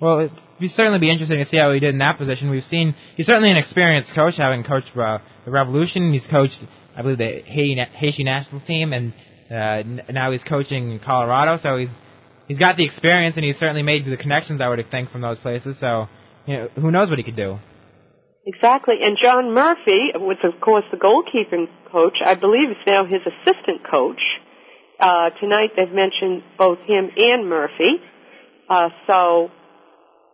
Well, it'd be certainly be interesting to see how he did in that position. We've seen he's certainly an experienced coach, having coached uh, the Revolution. He's coached, I believe, the Haiti national team, and uh, now he's coaching Colorado. So he's he's got the experience, and he's certainly made the connections. I would think from those places. So you know, who knows what he could do. Exactly. And John Murphy, was of course the goalkeeping coach, I believe is now his assistant coach. Uh, tonight they've mentioned both him and Murphy. Uh, so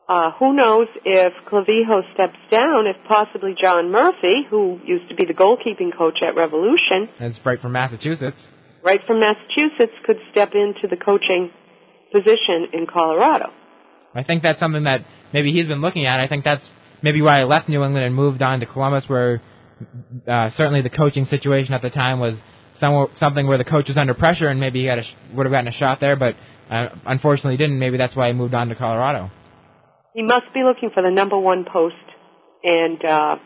uh, who knows if Clavijo steps down, if possibly John Murphy, who used to be the goalkeeping coach at Revolution. That's right from Massachusetts. Right from Massachusetts could step into the coaching position in Colorado. I think that's something that maybe he's been looking at. I think that's maybe why I left New England and moved on to Columbus, where uh, certainly the coaching situation at the time was something where the coach was under pressure, and maybe he had a, would have gotten a shot there, but uh, unfortunately didn't. Maybe that's why he moved on to Colorado. He must be looking for the number one post, and uh,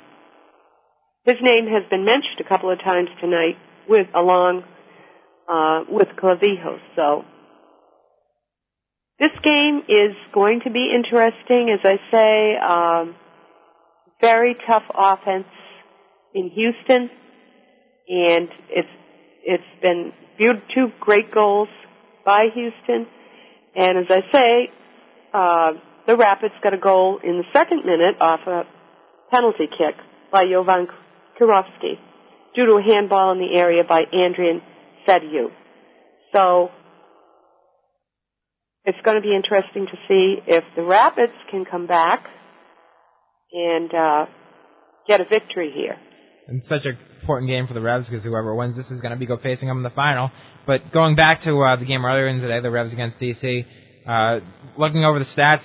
his name has been mentioned a couple of times tonight with along uh, with Clavijo. So this game is going to be interesting, as I say. Um, very tough offense in Houston, and it's it's been two great goals by Houston, and as I say. Uh, the Rapids got a goal in the second minute off a penalty kick by Jovan Kirovski due to a handball in the area by Adrian Serioux. So it's going to be interesting to see if the Rapids can come back and uh, get a victory here. And such an important game for the Revs because whoever wins this is going to be go facing them in the final. But going back to uh, the game earlier in today, the Revs against DC, uh, looking over the stats,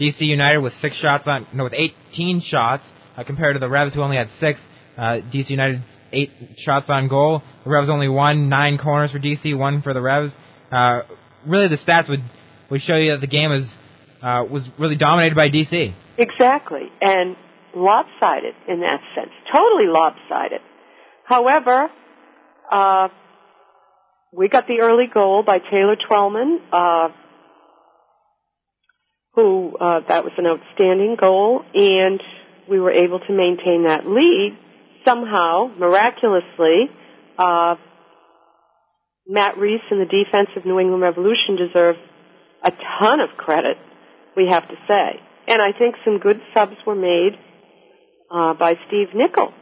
DC United with six shots on, no, with 18 shots uh, compared to the Revs who only had six. Uh, DC United eight shots on goal. The Revs only one, nine corners for DC, one for the Revs. Uh, really, the stats would would show you that the game is uh, was really dominated by DC. Exactly, and lopsided in that sense, totally lopsided. However, uh, we got the early goal by Taylor Twellman. Uh, who uh, that was an outstanding goal, and we were able to maintain that lead somehow, miraculously. Uh, Matt Reis and the defense of New England Revolution deserve a ton of credit, we have to say. And I think some good subs were made uh, by Steve Nicol.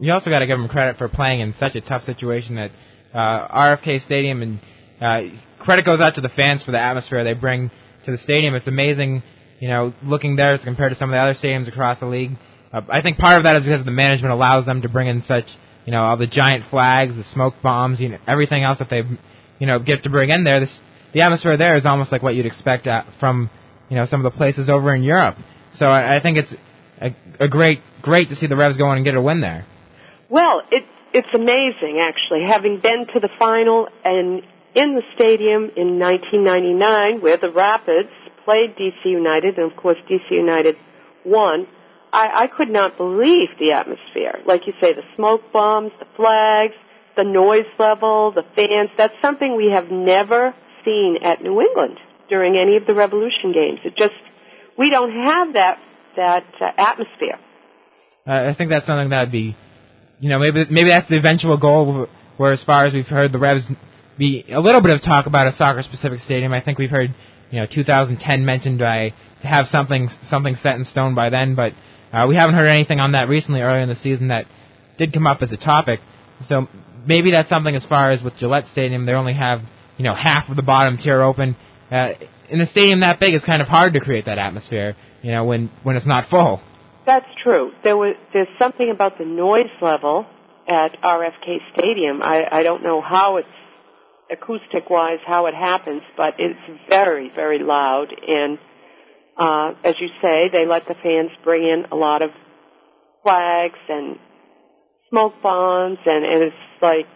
You also got to give him credit for playing in such a tough situation that uh, RFK Stadium and uh, credit goes out to the fans for the atmosphere they bring to the stadium. It's amazing, you know, looking there as compared to some of the other stadiums across the league. Uh, I think part of that is because the management allows them to bring in such, you know, all the giant flags, the smoke bombs, you know, everything else that they, you know, get to bring in there. This, the atmosphere there is almost like what you'd expect at, from, you know, some of the places over in Europe. So I, I think it's a, a great, great to see the Revs go in and get a win there. Well, it, it's amazing actually, having been to the final and in the stadium in 1999 where the Rapids played DC United and of course DC United won. I, I could not believe the atmosphere. Like you say, the smoke bombs, the flags, the noise level, the fans. That's something we have never seen at New England during any of the Revolution games. It just, we don't have that, that uh, atmosphere. Uh, I think that's something that would be, you know, maybe, maybe that's the eventual goal where as far as we've heard the Revs be a little bit of talk about a soccer specific stadium. I think we've heard, you know, 2010 mentioned by to have something something set in stone by then, but uh, we haven't heard anything on that recently earlier in the season that did come up as a topic. So maybe that's something as far as with Gillette Stadium, they only have you know half of the bottom tier open. Uh, in a stadium that big, it's kind of hard to create that atmosphere. You know, when when it's not full. That's true. There was there's something about the noise level at RFK Stadium. I I don't know how it's acoustic wise how it happens, but it's very very loud and uh, as you say, they let the fans bring in a lot of flags and smoke bombs, and, and it's like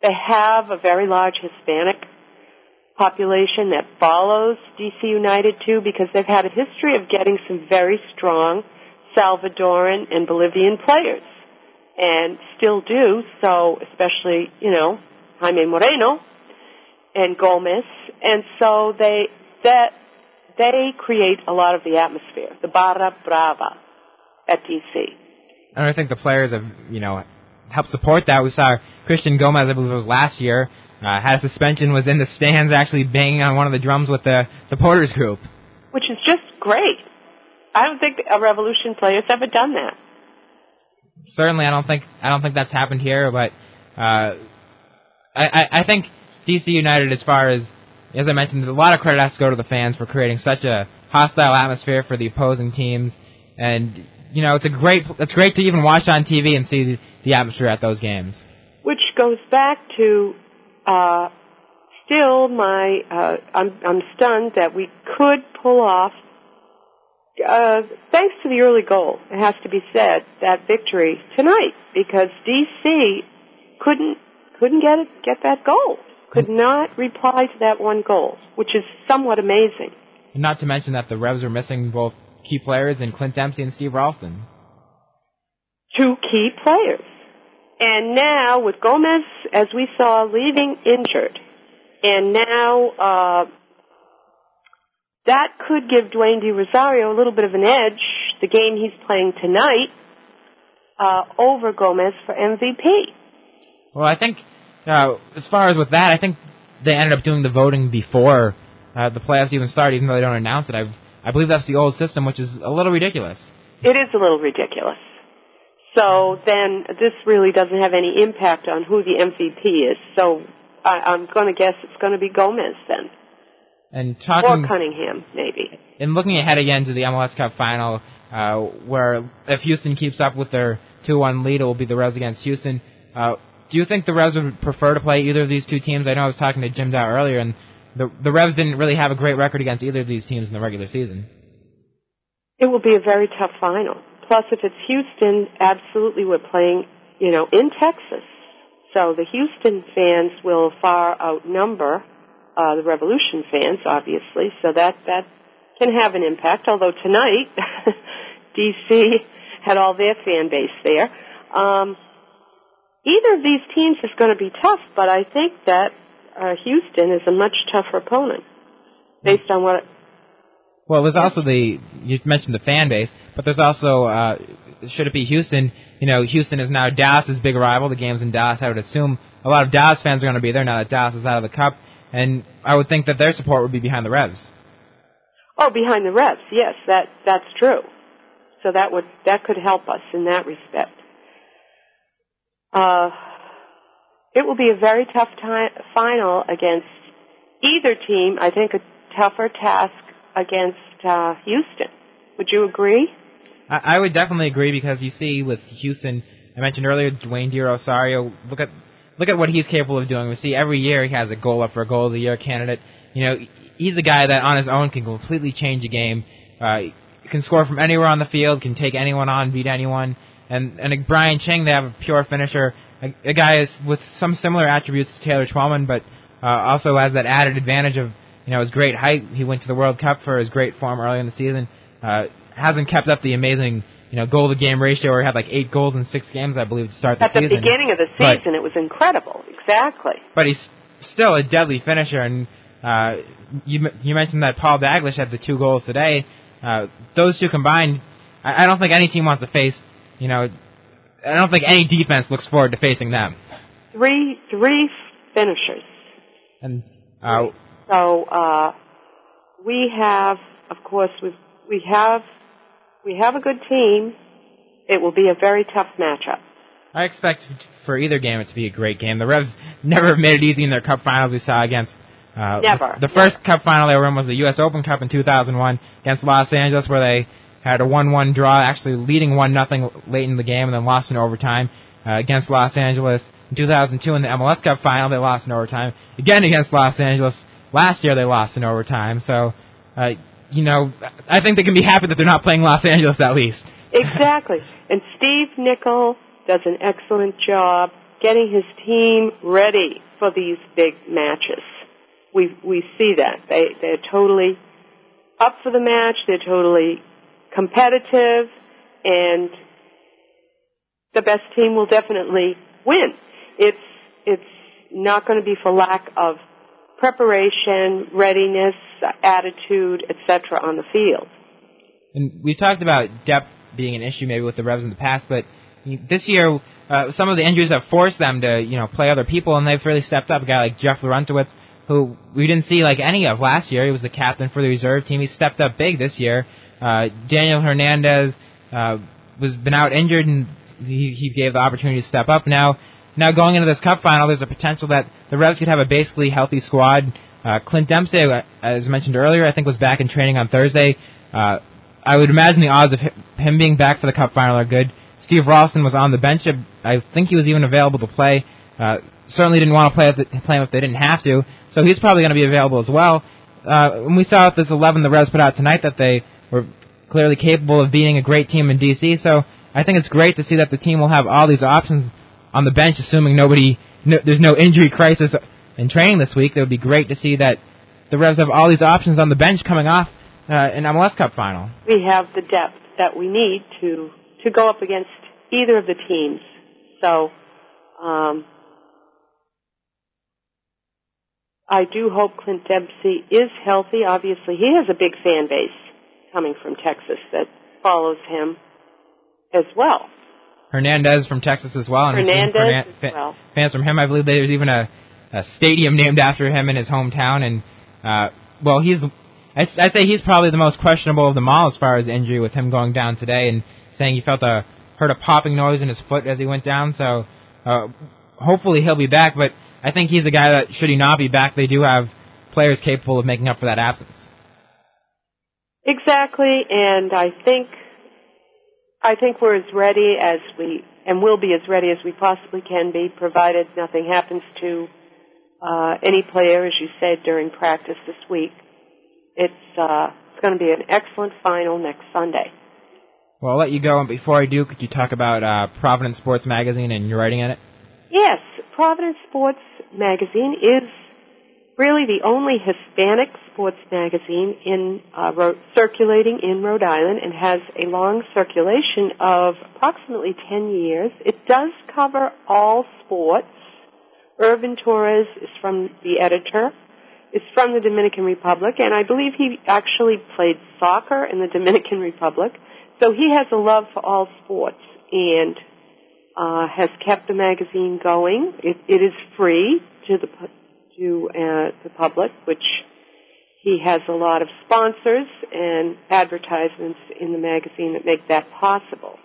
they have a very large Hispanic population that follows DC United too, because they've had a history of getting some very strong Salvadoran and Bolivian players, and still do. So, especially you know Jaime Moreno and Gomez, and so they that they create a lot of the atmosphere, the barra brava at DC. And I think the players have, you know, helped support that. We saw Christian Gomez, I believe it was last year, uh, had a suspension, was in the stands actually banging on one of the drums with the supporters group. Which is just great. I don't think a Revolution player's ever done that. Certainly, I don't think I don't think that's happened here, but uh, I, I I think DC United, as far as as I mentioned, a lot of credit has to go to the fans for creating such a hostile atmosphere for the opposing teams. And you know, it's a great it's great to even watch on TV and see the, the atmosphere at those games. Which goes back to uh, still my uh, I'm I'm stunned that we could pull off. Uh, thanks to the early goal, it has to be said that victory tonight because DC couldn't couldn't get it, get that goal could not reply to that one goal, which is somewhat amazing. Not to mention that the Revs are missing both key players in Clint Dempsey and Steve Ralston. Two key players. And now with Gomez, as we saw, leaving injured, and now uh, that could give Dwayne De Rosario a little bit of an edge, the game he's playing tonight, uh, over Gomez for MVP. Well, I think uh, as far as with that, I think they ended up doing the voting before uh, the playoffs even started, even though they don't announce it. I I believe that's the old system, which is a little ridiculous. It is a little ridiculous. So then this really doesn't have any impact on who the MVP is. So I, I'm going to guess it's going to be Gomez then. And talking or Cunningham, maybe. And looking ahead again to the MLS Cup final, uh, where if Houston keeps up with their 2-1 lead, it will be the Reds against Houston. Uh, do you think the Revs would prefer to play either of these two teams? I know I was talking to Jim Dow earlier, and the the Revs didn't really have a great record against either of these teams in the regular season. It will be a very tough final. Plus, if it's Houston, absolutely we're playing, you know, in Texas. So the Houston fans will far outnumber uh, the Revolution fans, obviously. So that that can have an impact. Although tonight, *laughs* DC had all their fan base there. Um, either of these teams is going to be tough, but I think that uh, Houston is a much tougher opponent based on what. well, there's also the you mentioned the fan base, but there's also uh, should it be Houston? You know, Houston is now Dallas's big rival. The game's in Dallas. I would assume a lot of Dallas fans are going to be there now that Dallas is out of the Cup, and I would think that their support would be behind the Revs. Oh, behind the Revs, yes, that that's true. So that would that could help us in that respect. Uh, it will be a very tough time, final against either team. I think a tougher task against uh, Houston. Would you agree? I, I would definitely agree because you see with Houston, I mentioned earlier Dwayne De Rosario. Look at look at what he's capable of doing. We see every year he has a goal up for a goal of the year candidate. You know, he's a guy that on his own can completely change a game. Uh, can score from anywhere on the field, can take anyone on, beat anyone. And and Brian Ching, they have a pure finisher, a, a guy is with some similar attributes to Taylor Twellman, but uh, also has that added advantage of you know his great height. He went to the World Cup for his great form early in the season. Uh, hasn't kept up the amazing you know goal to game ratio where he had like eight goals in six games, I believe, to start the At season. At the beginning of the season, but, it was incredible. Exactly. But he's still a deadly finisher, and uh, you you mentioned that Paul Dalglish had the two goals today. Uh, those two combined, I, I don't think any team wants to face. You know, I don't think any defense looks forward to facing them. Three three finishers. And uh, so uh, we have, of course, we we have we have a good team. It will be a very tough matchup. I expect for either game it to be a great game. The Revs never made it easy in their Cup finals. We saw against uh, Never. The, the first Cup final they were in was the U.S. Open Cup in 2001 against Los Angeles, where they had a 1-1 draw, actually leading one nothing late in the game, and then lost in overtime uh, against Los Angeles. In 2002, in the MLS Cup final, they lost in overtime again against Los Angeles. Last year, they lost in overtime. So, uh, you know, I think they can be happy that they're not playing Los Angeles at least. Exactly. and Steve Nicol does an excellent job getting his team ready for these big matches we we see that they they're totally up for the match. They're totally competitive, and the best team will definitely win. It's it's not going to be for lack of preparation, readiness, attitude, etc. on the field. And we talked about depth being an issue maybe with the Revs in the past, but this year uh, some of the injuries have forced them to you know play other people, and they've really stepped up. A guy like Jeff Larentowicz who we didn't see like any of last year. He was the captain for the reserve team. He stepped up big this year. Uh, Daniel Hernandez uh, was been out injured, and he, he gave the opportunity to step up. Now, now going into this Cup final, there's a potential that the Revs could have a basically healthy squad. Uh, Clint Dempsey, uh, as mentioned earlier, I think was back in training on Thursday. Uh, I would imagine the odds of him being back for the Cup final are good. Steve Ralston was on the bench. I think he was even available to play. Uh, certainly didn't want to play, play him if they didn't have to. So he's probably going to be available as well. Uh, when we saw with this 11 the Revs put out tonight that they were clearly capable of beating a great team in DC. So I think it's great to see that the team will have all these options on the bench, assuming nobody, no, there's no injury crisis in training this week. It would be great to see that the Revs have all these options on the bench coming off uh, an MLS Cup final. We have the depth that we need to to go up against either of the teams. So um, I do hope Clint Dempsey is healthy. Obviously, he has a big fan base coming from Texas that follows him as well. Hernandez from Texas as well. And Hernandez Fernan- as well. Fans from him. I believe there's even a, a stadium named after him in his hometown. And uh, well, he's I'd, I'd say he's probably the most questionable of them all as far as injury with him going down today and saying he felt a heard a popping noise in his foot as he went down. So uh, hopefully he'll be back. But I think he's a guy that, should he not be back, they do have players capable of making up for that absence. Exactly, and I think I think we're as ready as we and will be as ready as we possibly can be, provided nothing happens to uh, any player, as you said during practice this week. It's uh, it's going to be an excellent final next Sunday. Well, I'll let you go, and before I do, could you talk about uh, Providence Sports Magazine and your writing in it? Yes, Providence Sports magazine is really the only Hispanic sports magazine in uh, ro- circulating in Rhode Island and has a long circulation of approximately 10 years. It does cover all sports. Irvin Torres is from the editor is from the Dominican Republic, and I believe he actually played soccer in the Dominican Republic. So he has a love for all sports and uh, has kept the magazine going. It, it is free to the to uh, the public, which he has a lot of sponsors and advertisements in the magazine that make that possible.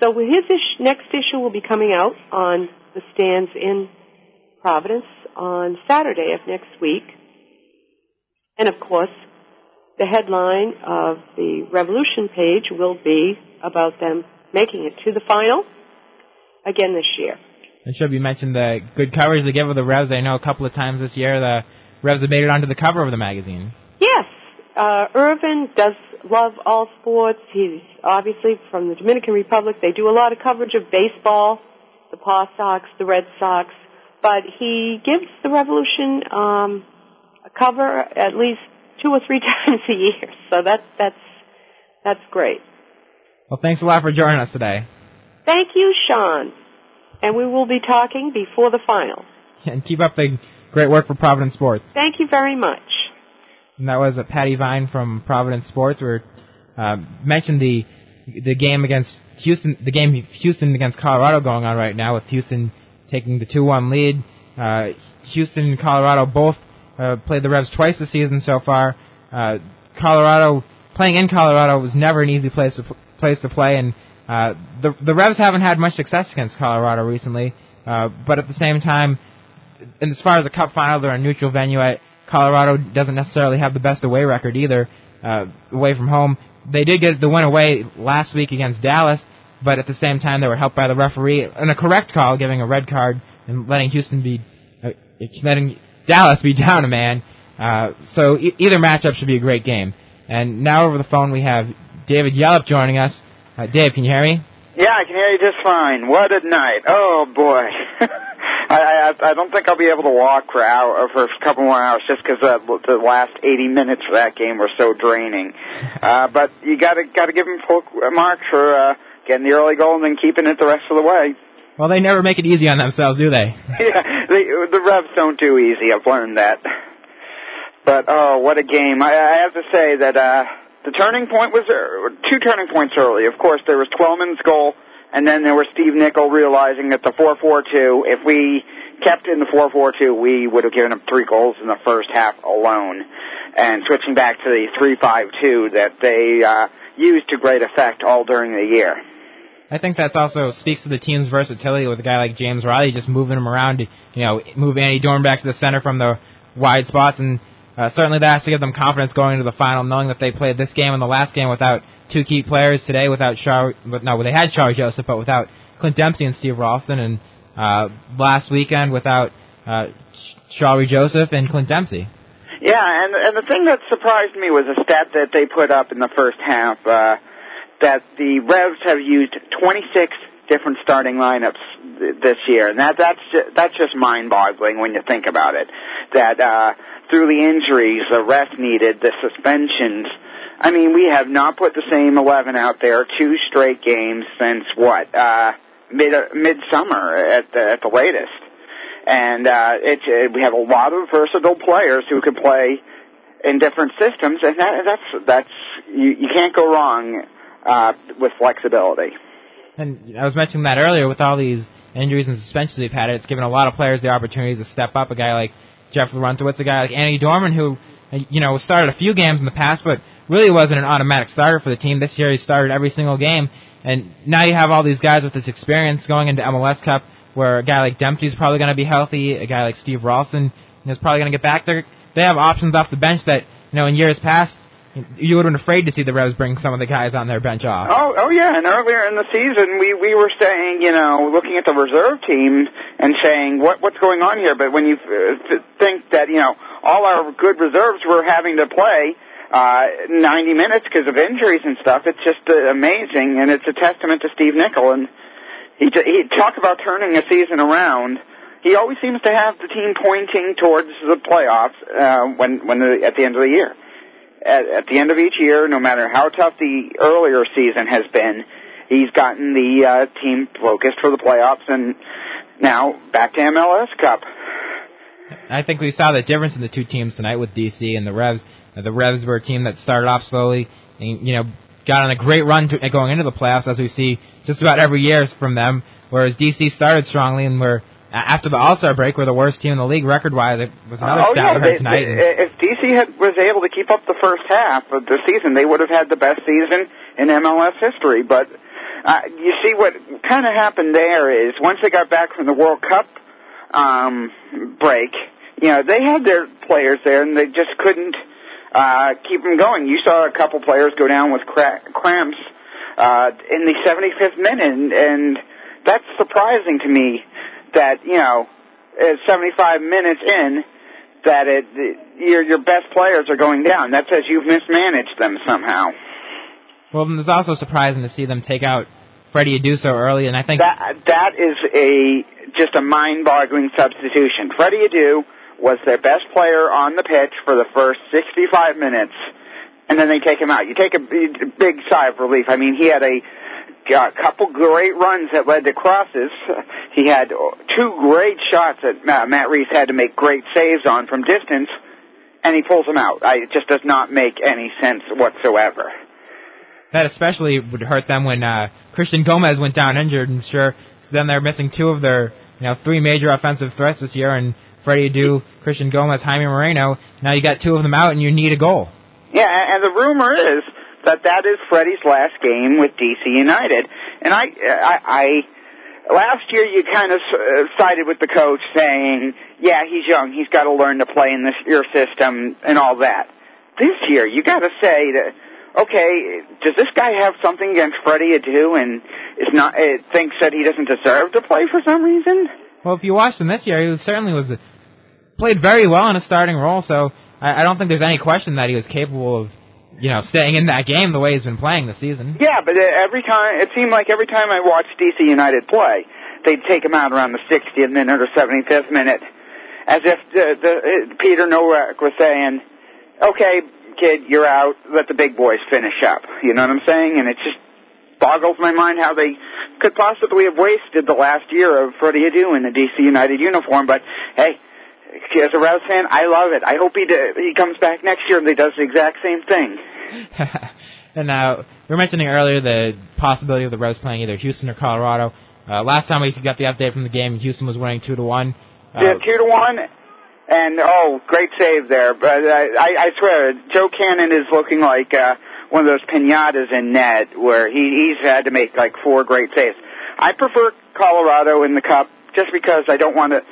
So his ish, next issue will be coming out on the stands in Providence on Saturday of next week. And of course, the headline of the Revolution page will be about them making it to the final again this year. And should be mentioned the good coverage they give of the Revs. I know a couple of times this year the Revs have made it onto the cover of the magazine. Yes, uh, Irvin does love all sports. He's obviously from the Dominican Republic. They do a lot of coverage of baseball, the Paw Sox, the Red Sox, but he gives the Revolution um, a cover at least two or three *laughs* times a year. So that that's that's great. Well, thanks a lot for joining us today. Thank you, Sean. And we will be talking before the final. And keep up the great work for Providence Sports. Thank you very much. And that was a Patty Vine from Providence Sports. We uh, mentioned the the game against Houston, the game Houston against Colorado going on right now, with Houston taking the two-one lead. Uh, Houston and Colorado both uh, played the Revs twice this season so far. Uh, Colorado playing in Colorado was never an easy place to place to play, and uh, the the Revs haven't had much success against Colorado recently. Uh, but at the same time, and as far as a Cup final, they're a neutral venue. At, Colorado doesn't necessarily have the best away record either, uh, away from home. They did get the win away last week against Dallas, but at the same time they were helped by the referee and a correct call, giving a red card and letting Houston be, uh, letting Dallas be *laughs* down a man. Uh, so e- either matchup should be a great game. And now over the phone we have David Yellup joining us. Uh, Dave, can you hear me? Yeah, I can hear you just fine. What a night! Oh boy. *laughs* I, I I don't think I'll be able to walk for hour for a couple more hours just because uh, the last 80 minutes of that game were so draining. Uh, but you got to got to give them full marks for uh, getting the early goal and then keeping it the rest of the way. Well, they never make it easy on themselves, do they? *laughs* yeah, they, the Revs don't do easy. I've learned that. But oh, what a game! I, I have to say that uh, the turning point was uh, two turning points early. Of course, there was Twellman's goal and then there was Steve Nicol realizing that the 4-4-2, if we kept in the 4-4-2, we would have given up three goals in the first half alone. And switching back to the 3-5-2 that they uh, used to great effect all during the year. I think that's also speaks to the team's versatility with a guy like James Riley just moving him around, you know, move Andy Dorn back to the center from the wide spots, and uh, certainly that has to give them confidence going into the final, knowing that they played this game and the last game without two key players today without Char. But no, they had Char Joseph, but without Clint Dempsey and Steve Ralston, and uh, last weekend without uh, Shalrie Joseph and Clint Dempsey. Yeah, and and the thing that surprised me was a stat that they put up in the first half uh, that the Revs have used 26 different starting lineups th- this year, and that that's just, that's just mind-boggling when you think about it. That uh, through the injuries, the rest needed, the suspensions, I mean, we have not put the same 11 out there two straight games since what, uh, mid, midsummer at the, at the latest. And, uh, it's, uh, we have a lot of versatile players who can play in different systems, and that, that's, that's, you, you can't go wrong, uh, with flexibility. And I was mentioning that earlier with all these injuries and suspensions we've had, it's given a lot of players the opportunity to step up. A guy like Jeff Larentowicz, a guy like Andy Dorman, who, you know, started a few games in the past, but really wasn't an automatic starter for the team. This year he started every single game, and now you have all these guys with this experience going into MLS Cup, where a guy like Dempsey's probably going to be healthy, a guy like Steve Ralston is probably going to get back there. They have options off the bench that you know in years past you would have been afraid to see the Revs bring some of the guys on their bench off. Oh, oh yeah, and earlier in the season, we we were saying, you know, looking at the reserve team and saying what what's going on here. But when you uh, think that you know all our good reserves were having to play uh, 90 minutes because of injuries and stuff. It's just uh, amazing, and it's a testament to Steve Nicol. And he he talk about turning a season around. He always seems to have the team pointing towards the playoffs uh, when when the, at the end of the year. At, at the end of each year, no matter how tough the earlier season has been, he's gotten the uh, team focused for the playoffs, and now back to MLS Cup. I think we saw the difference in the two teams tonight with DC and the Revs. Uh, the Revs were a team that started off slowly, and you know got on a great run to, going into the playoffs, as we see just about every year from them. Whereas DC started strongly and were after the All Star break, were the worst team in the league record wise. It was another oh, stat yeah, they, tonight. They, if DC had, was able to keep up the first half of the season, they would have had the best season in MLS history. But uh, you see, what kind of happened there is once they got back from the World Cup um, break, you know, they had their players there, and they just couldn't uh, keep them going. You saw a couple players go down with cra- cramps uh, in the 75th minute, and, and that's surprising to me that you know, at 75 minutes in, that it your your best players are going down. That says you've mismanaged them somehow. Well, it's also surprising to see them take out Freddy Adu so early, and I think that that is a just a mind-boggling substitution. Freddy Adu was their best player on the pitch for the first 65 minutes, and then they take him out. You take a big sigh of relief. I mean, he had a a couple great runs that led to crosses. *laughs* He had two great shots that Matt Reis had to make great saves on from distance, and he pulls them out. I, it just does not make any sense whatsoever. That especially would hurt them when uh, Christian Gomez went down injured. I'm sure so then they're missing two of their you know three major offensive threats this year, and Freddy Adu, Christian Gomez, Jaime Moreno. Now you got two of them out, and you need a goal. Yeah, and the rumor is that that is Freddy's last game with DC United. And I, I, I last year you kind of uh, sided with the coach saying, yeah, he's young, he's got to learn to play in this your system and all that. This year you got to say that, okay, does this guy have something against Freddy Adu and is not uh, thinks that he doesn't deserve to play for some reason? Well, if you watched him this year, he certainly was played very well in a starting role. So I, I don't think there's any question that he was capable of you know, staying in that game the way he's been playing this season. Yeah, but every time it seemed like every time I watched DC United play, they'd take him out around the 60th minute or 75th minute, as if the, the uh, Peter Nowak was saying, "Okay, kid, you're out. Let the big boys finish up." You know what I'm saying? And it just boggles my mind how they could possibly have wasted the last year of Freddy Adu in the DC United uniform. But hey, as a Revs fan, I love it. I hope he d- he comes back next year and he does the exact same thing. *laughs* and uh, we were mentioning earlier the possibility of the Reds playing either Houston or Colorado. Uh, last time we got the update from the game, Houston was winning two to one. Uh, yeah, two to one. And oh, great save there! But uh, I, I swear, Joe Cannon is looking like uh, one of those pinatas in net where he, he's had to make like four great saves. I prefer Colorado in the Cup just because I don't want to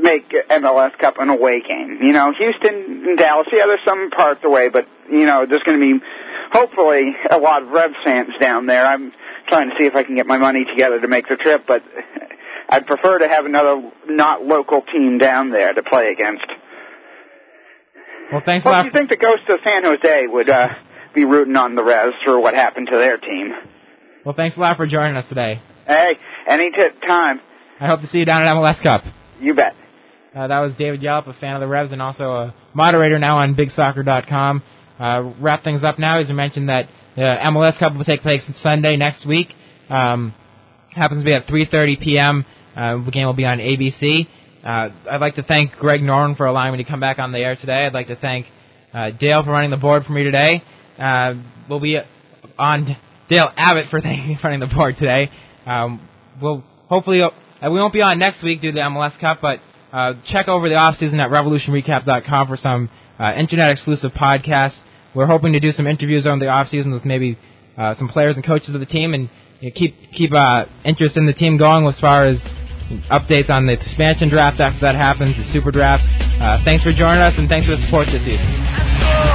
make MLS Cup an away game. You know, Houston and Dallas, yeah, there's some parts away, but you know, there's going to be hopefully a lot of Rev fans down there. I'm trying to see if I can get my money together to make the trip, but I'd prefer to have another not local team down there to play against. Well, thanks a lot. do you think the Ghost of San Jose would uh, be rooting on the Revs for what happened to their team? Well, thanks a lot for joining us today. Hey, any t- time. I hope to see you down at MLS Cup. You bet. Uh, that was David Yelp, a fan of the Revs and also a moderator now on BigSoccer.com. Uh, wrap things up now. As I mentioned that the MLS Cup will take place Sunday next week. Um, happens to be at 3:30 p.m. Uh, the game will be on ABC. Uh, I'd like to thank Greg Norton for allowing me to come back on the air today. I'd like to thank uh, Dale for running the board for me today. Uh, we'll be on Dale Abbott for, *laughs* running the board today. Um, we'll hopefully uh, we won't be on next week due to the MLS Cup, but uh, check over the offseason at revolutionrecap.com for some uh, internet exclusive podcasts. We're hoping to do some interviews on the offseason with maybe uh, some players and coaches of the team and you know, keep keep uh, interest in the team going as far as updates on the expansion draft after that happens, the super drafts. Uh, thanks for joining us and thanks for the support this season.